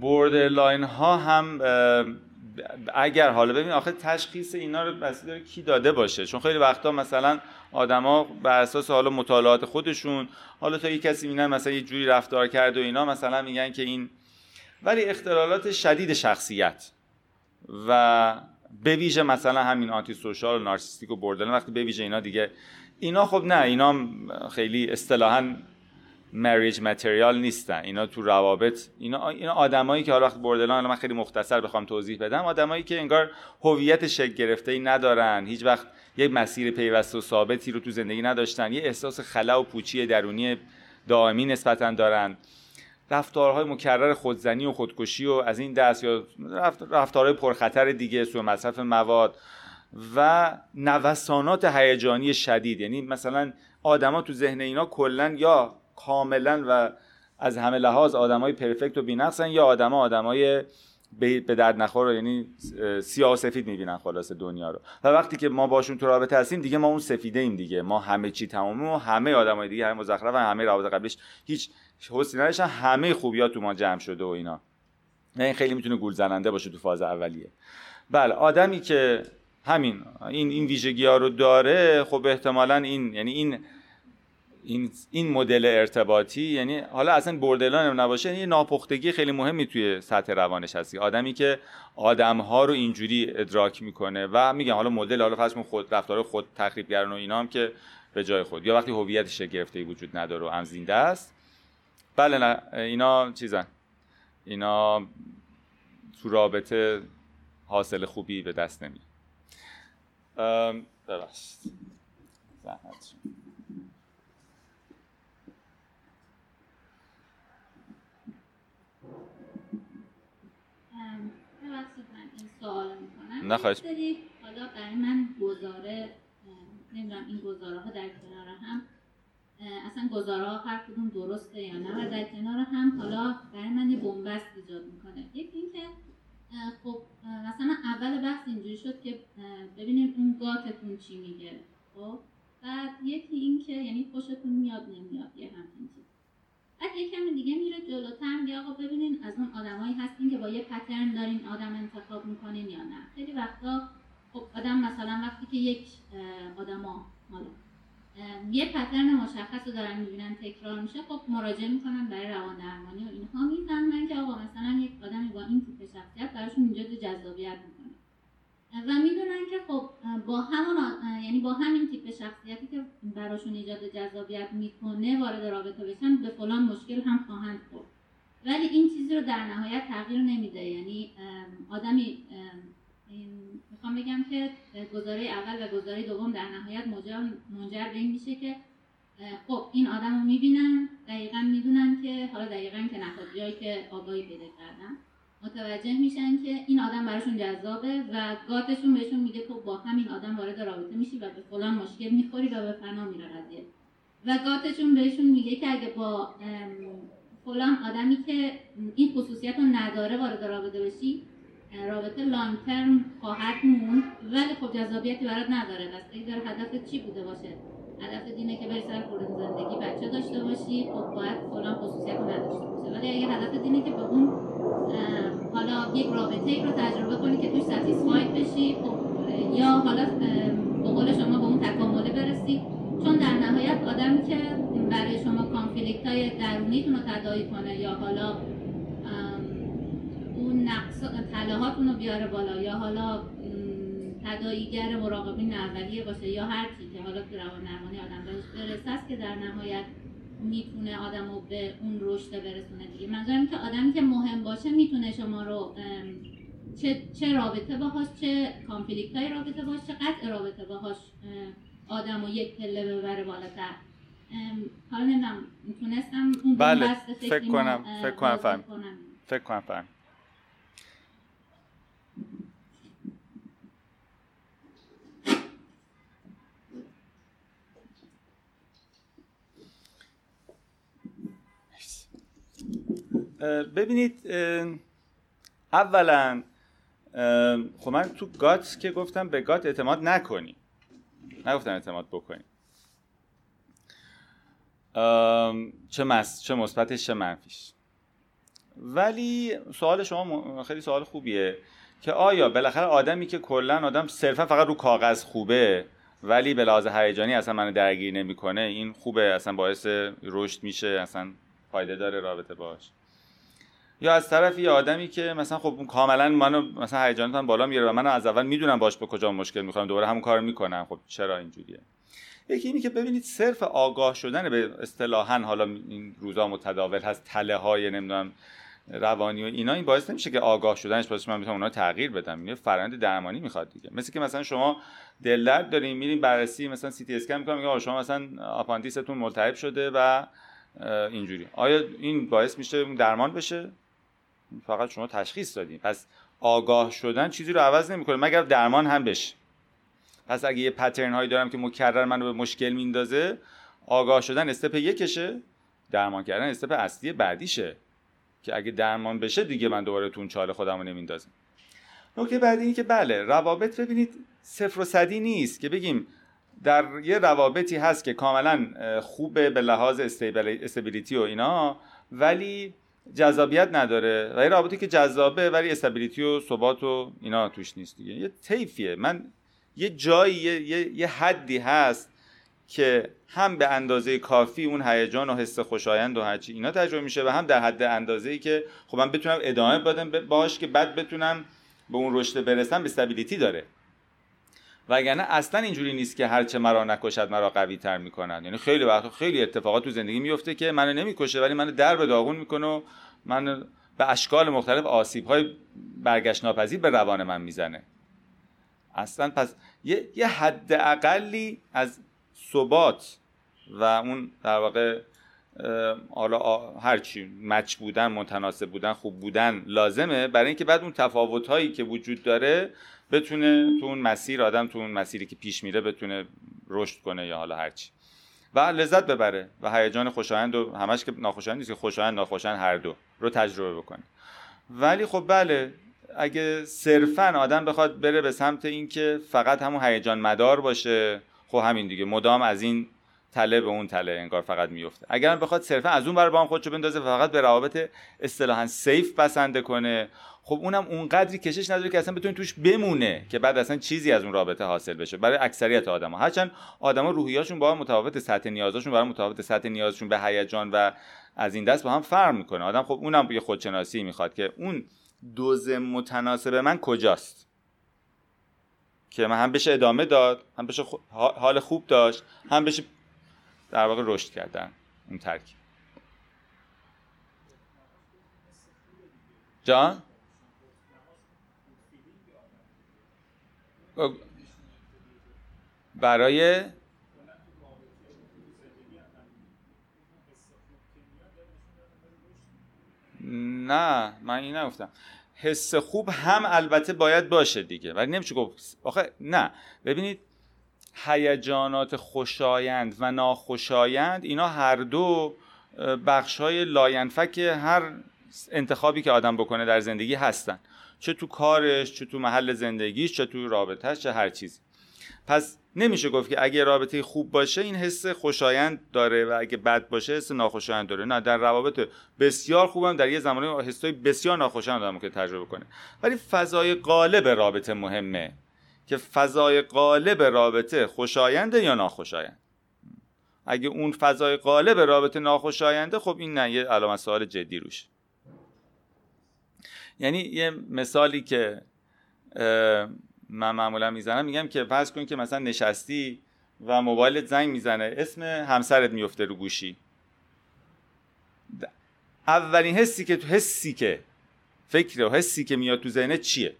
borderline ها هم اگر حالا ببین آخه تشخیص اینا رو بس داره کی داده باشه. چون خیلی وقتا مثلا آدما بر اساس حالا مطالعات خودشون حالا تا یه کسی میگن مثلا یه جوری رفتار کرده و اینا مثلا میگن که این ولی اختلالات شدید شخصیت و به ویژه مثلا همین آنتی سوشال و نارسیستیک و بردلن وقتی به ویژه اینا دیگه اینا خب نه اینا خیلی اصطلاحا مریج متریال نیستن. اینا تو روابط اینا اینا آدمایی که حالا وقت بردلان من خیلی مختصر بخوام توضیح بدم آدمایی که انگار هویت شکل گرفته ای ندارن. هیچ وقت یک مسیر پیوسته و ثابتی رو تو زندگی نداشتن. یه احساس خلا و پوچی درونی دائمی نسبتا دارن. رفتارهای مکرر خودزنی و خودکشی و از این دست یا رفتارهای پرخطر دیگه سوء مصرف مواد و نوسانات هیجانی شدید. یعنی مثلا آدما تو ذهن اینا کلا یا کاملا و از همه لحاظ آدمای پرفکت و بی‌نقصن یا آدما آدمای به درد نخور یعنی سیاه و سفید می‌بینن خلاص دنیا رو. و وقتی که ما باشون تو رابطه هستیم دیگه ما اون سفیده ایم دیگه. ما همه چی تمامه و همه آدمای دیگه همه و همه روابط قبلش هیچ حسی نداشتن. همه خوبیات تو ما جمع شده و اینا. این خیلی می‌تونه گول زننده باشه تو فاز اولیه. بله آدمی که همین این این ویژگی ها رو داره خب احتمالا این یعنی این این این مدل ارتباطی یعنی حالا اصلا بردلان نباشه یعنی ناپختگی خیلی مهمی توی سطح روانش هستی. آدمی که آدم ها رو اینجوری ادراک می‌کنه و میگم حالا مدل حالا فرض خود رفتار خود تخریبگران و اینا هم که به جای خود. یا وقتی هویتش گرفته وجود نداره و هم زنده است. بله نه اینا چیزن. اینا تو رابطه حاصل خوبی به دست نمی ببخشید. زحمت این سوال می‌کنم. نه حالا برای من گزاره نمی‌دونم این گزاره ها در کنار هم اصلا گزارها هر کدوم درسته یا نه و در کنار هم حالا برای من یه بنبست ایجاد می‌کنه. یکی اینکه خب مثلا اول بحث اینجوری شد که ببینیم اون گاتتون چی میگه خب؟ بعد یکی اینکه یعنی خوشتون میاد نمیاد یه همچین چیز بعد یه کمی دیگه میره جلوتر میگه آقا ببینین از اون آدمایی هستین که با یه پترن دارین آدم انتخاب می‌کنین یا نه. خیلی وقتا خب آدم مثلا وقتی که یک آدما حالا یه پترن مشخص رو دارن می‌بینن تکرار میشه خب مراجعه می‌کنن برای روان درمانی و اینها. می‌فهمن که آقا مثلا یک آدمی با این تیپ شخصیت براشون ایجاد جذابیت می‌کنه. و می‌دونن که خب با همون یعنی با همین تیپ شخصیتی که براشون ایجاد جذابیت می‌کنه وارد رابطه بشن به فلان مشکل هم خواهند خورد. ولی این چیزی رو در نهایت تغییر نمیده. یعنی آدمی می‌خوام بگم که گزاره اول و گزاره دوم در نهایت منجر به این میشه که خب این آدم رو می‌بینن دقیقا می‌دونن که حالا دقیقا که نخواد جایی که آگاهی پیدا کردن. متوجه میشن که این آدم براشون جذابه و گاتشون بهشون میگه تو با همین آدم وارد رابطه میشی و به فلان مشکل می‌خوری و به فنا میره قضیه. و گاتشون بهشون میگه که اگه با فلان آدمی که این خصوصیت رو نداره وارد رابطه بشی رابطه لانگ ترم خواهد مون ولی خب جذابیتی برات نداره. بستگی داره هدف چی بوده باشه؟ هدف دینه که بری سر زندگی. بچه داشته باشی خب باید فلان خصوصیت نداشته باشه ولی اگه هدف دینه که به اون حالا یک رابطه ای رو تجربه کنی که توش ستیسفاید بشی خب یا حالا به قول شما به اون تکامله برسی. چون در نهایت آدمی که برای شما کانفلیکت های درونیتون رو تدایی کنه یا حالا اون نقص تلاهاتون رو بیاره بالا یا حالا تداییگر مراقبین اولیه باشه یا هر چی که حالا تو روان درمانی آدم بهش برسه که در نهایت می‌تونه آدم رو به اون رشد برسونه دیگه. منظورم که آدمی که مهم باشه می‌تونه شما رو چه, چه رابطه باهاش چه کانفلیکت های رابطه باهاش چه قطع رابطه باهاش آدم رو یک پله ببره بالاتر. حالا نمی‌دونم می‌تونستم اون بله فکر کنم فکر کنم فهم فکر کنم فهم ببینید اولا خب من تو گات که گفتم به گات اعتماد نکنی. نگفتم اعتماد بکنی. چه مس چه مثبتش چه منفیش. ولی سوال شما خیلی سوال خوبیه که آیا بالاخره آدمی که کلا آدم صرفا فقط رو کاغذ خوبه ولی به لحاظ هیجانی اصلا منو درگیر نمی‌کنه؟ این خوبه؟ اصلا باعث رشد میشه؟ اصلا فایده داره رابطه باش؟ یا از طرف یه آدمی که مثلا خب کاملا منو مثلا هیجاناتم بالا میاره و منو از اول می‌دونم باش به کجا مشکل می‌خورم دوباره همون کار می‌کنم. خب چرا اینجوریه؟ یکی اینی که ببینید صرف آگاه شدن به اصطلاحا حالا این روزا متداول هست تله های نمی‌دونم روانی و اینا این باعث نمیشه که آگاه شدنش باعث من بتونم اونا تغییر بدم. این فرآیند درمانی می‌خواد دیگه. مثل که مثلا شما دل درد دارین میرین بررسی مثلا سی تی اسکن می‌کنم میگه شما مثلا آپاندیستون ملتهب شده و اینجوری. آیا این باعث میشه درمان بشه؟ فقط شما تشخیص دادین. پس آگاه شدن چیزی رو عوض نمی‌کنه مگر درمان هم بشه. پس اگه یه پترن هایی دارم که مکرر منو به مشکل میندازه آگاه شدن استپ یکشه درمان کردن استپ اصلی بعدیشه. که اگه درمان بشه دیگه من دوباره تو اون چاله خودم رو نمیندازم. نکته بعدی اینه که بله روابط ببینید صفر و صدی نیست که بگیم در یه روابطی هست که کاملا خوبه به لحاظ استیبیلیتی و اینا ولی جذابیت نداره و یه رابطی که جذابه ولی استابیلیتی و ثبات و اینا توش نیست دیگه. یه طیفیه. من یه جایی یه, یه حدی هست که هم به اندازه کافی اون هیجان و حس خوشایند و هرچی اینا تجربه میشه و هم در حد اندازه ای که خب من بتونم ادامه بدم باش که بعد بتونم به اون رشد برسم به استابیلیتی داره. وگرنه اصلا اینجوری نیست که هرچه مرا نکشد مرا قوی تر می‌کنن یعنی خیلی وقت خیلی اتفاقات تو زندگی میفته که منو نمی‌کشه ولی منو در به داغون می‌کنه و من به اشکال مختلف آسیب های برگشت ناپذیر به روان من می‌زنه. اصلا پس یه, یه حد اقلی از ثبات و اون در واقع حالا هرچی مچ بودن متناسب بودن خوب بودن لازمه. برای اینکه بعد اون تفاوت هایی که وجود داره بتونه تو اون مسیر آدم تو اون مسیری که پیش میره بتونه رشد کنه یا حالا هرچی و لذت ببره و هیجان خوشایند و همش که ناخوشایند نیست که خوشایند ناخوشایند هر دو رو تجربه بکنه. ولی خب بله اگه صرفا آدم بخواد بره به سمت اینکه فقط همون هیجان مدار باشه خب همین دیگه مدام از این تله به اون تله انگار فقط میفته. اگر بخواد صرفا از اون بر با هم خودشو بندازه فقط به روابط اصطلاحا سیف بسنده کنه خب اونم اونقدری کشش نداره که اصلا بتونه توش بمونه که بعد اصلا چیزی از اون رابطه حاصل بشه. برای اکثریت آدما هرچند آدما روحیاشون با هم متفاوت سطح نیازشون برای متفاوت سطح نیازشون به هیجان و از این دست با هم فرق می‌کنه. آدم خب اونم یه خودشناسی می‌خواد که اون دوز متناسب من کجاست؟ که من هم بشه ادامه داد هم بشه حال خوب داشت هم بشه در واقع رشد کردن. اون ترکیب. جان؟ برای نه من این نگفتم. حس خوب هم البته باید باشه دیگه. ولی نمیشه گفت. آخه نه. ببینید هیجانات خوشایند و ناخوشایند اینا هر دو بخش های لاینفک هر انتخابی که آدم بکنه در زندگی هستن. چه تو کارش چه تو محل زندگیش چه تو رابطهش چه هر چیزی. پس نمیشه گفت که اگه رابطه خوب باشه این حس خوشایند داره و اگه بد باشه حس ناخوشایند داره. نه در روابط بسیار خوبم در یه زمانی حسای بسیار ناخوشایند آدم که تجربه کنه ولی فضای غالب رابطه مهمه که فضای غالب رابطه خوشاینده یا ناخوشایند. اگه اون فضای غالب رابطه ناخوشاینده خب این نه یه علامت سوال جدی روش یعنی یه مثالی که من معمولا می‌زنم میگم که فرض کن که مثلا نشستی و موبایلت زنگ می‌زنه اسم همسرت میفته رو گوشی. اولین حسی که تو حسی که فکر و حسی که میاد تو ذهنت چیه؟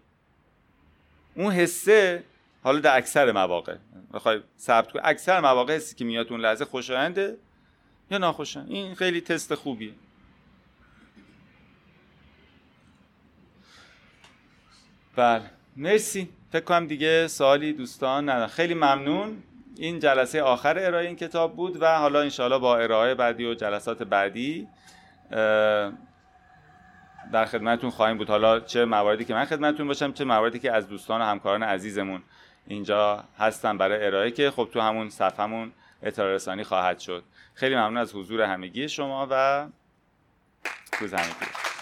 اون حسه حالا در اکثر مواقع. بخوای ثبت کن اکثر مواقع حسی که میاد اون لحظه خوشاینده یا ناخوشایند این خیلی تست خوبیه. بله. مرسی. فکر کنم دیگه سوالی دوستان ندارم خیلی ممنون. این جلسه آخر ارائه این کتاب بود و حالا انشاءالله با ارائه بعدی و جلسات بعدی در خدمتتون خواهیم بود. حالا چه مواردی که من خدمتتون باشم چه مواردی که از دوستان و همکاران عزیزمون اینجا هستن برای ارائه که خب تو همون صفحمون اطلاع رسانی خواهد شد. خیلی ممنون از حضور همگی شما و روز همگی.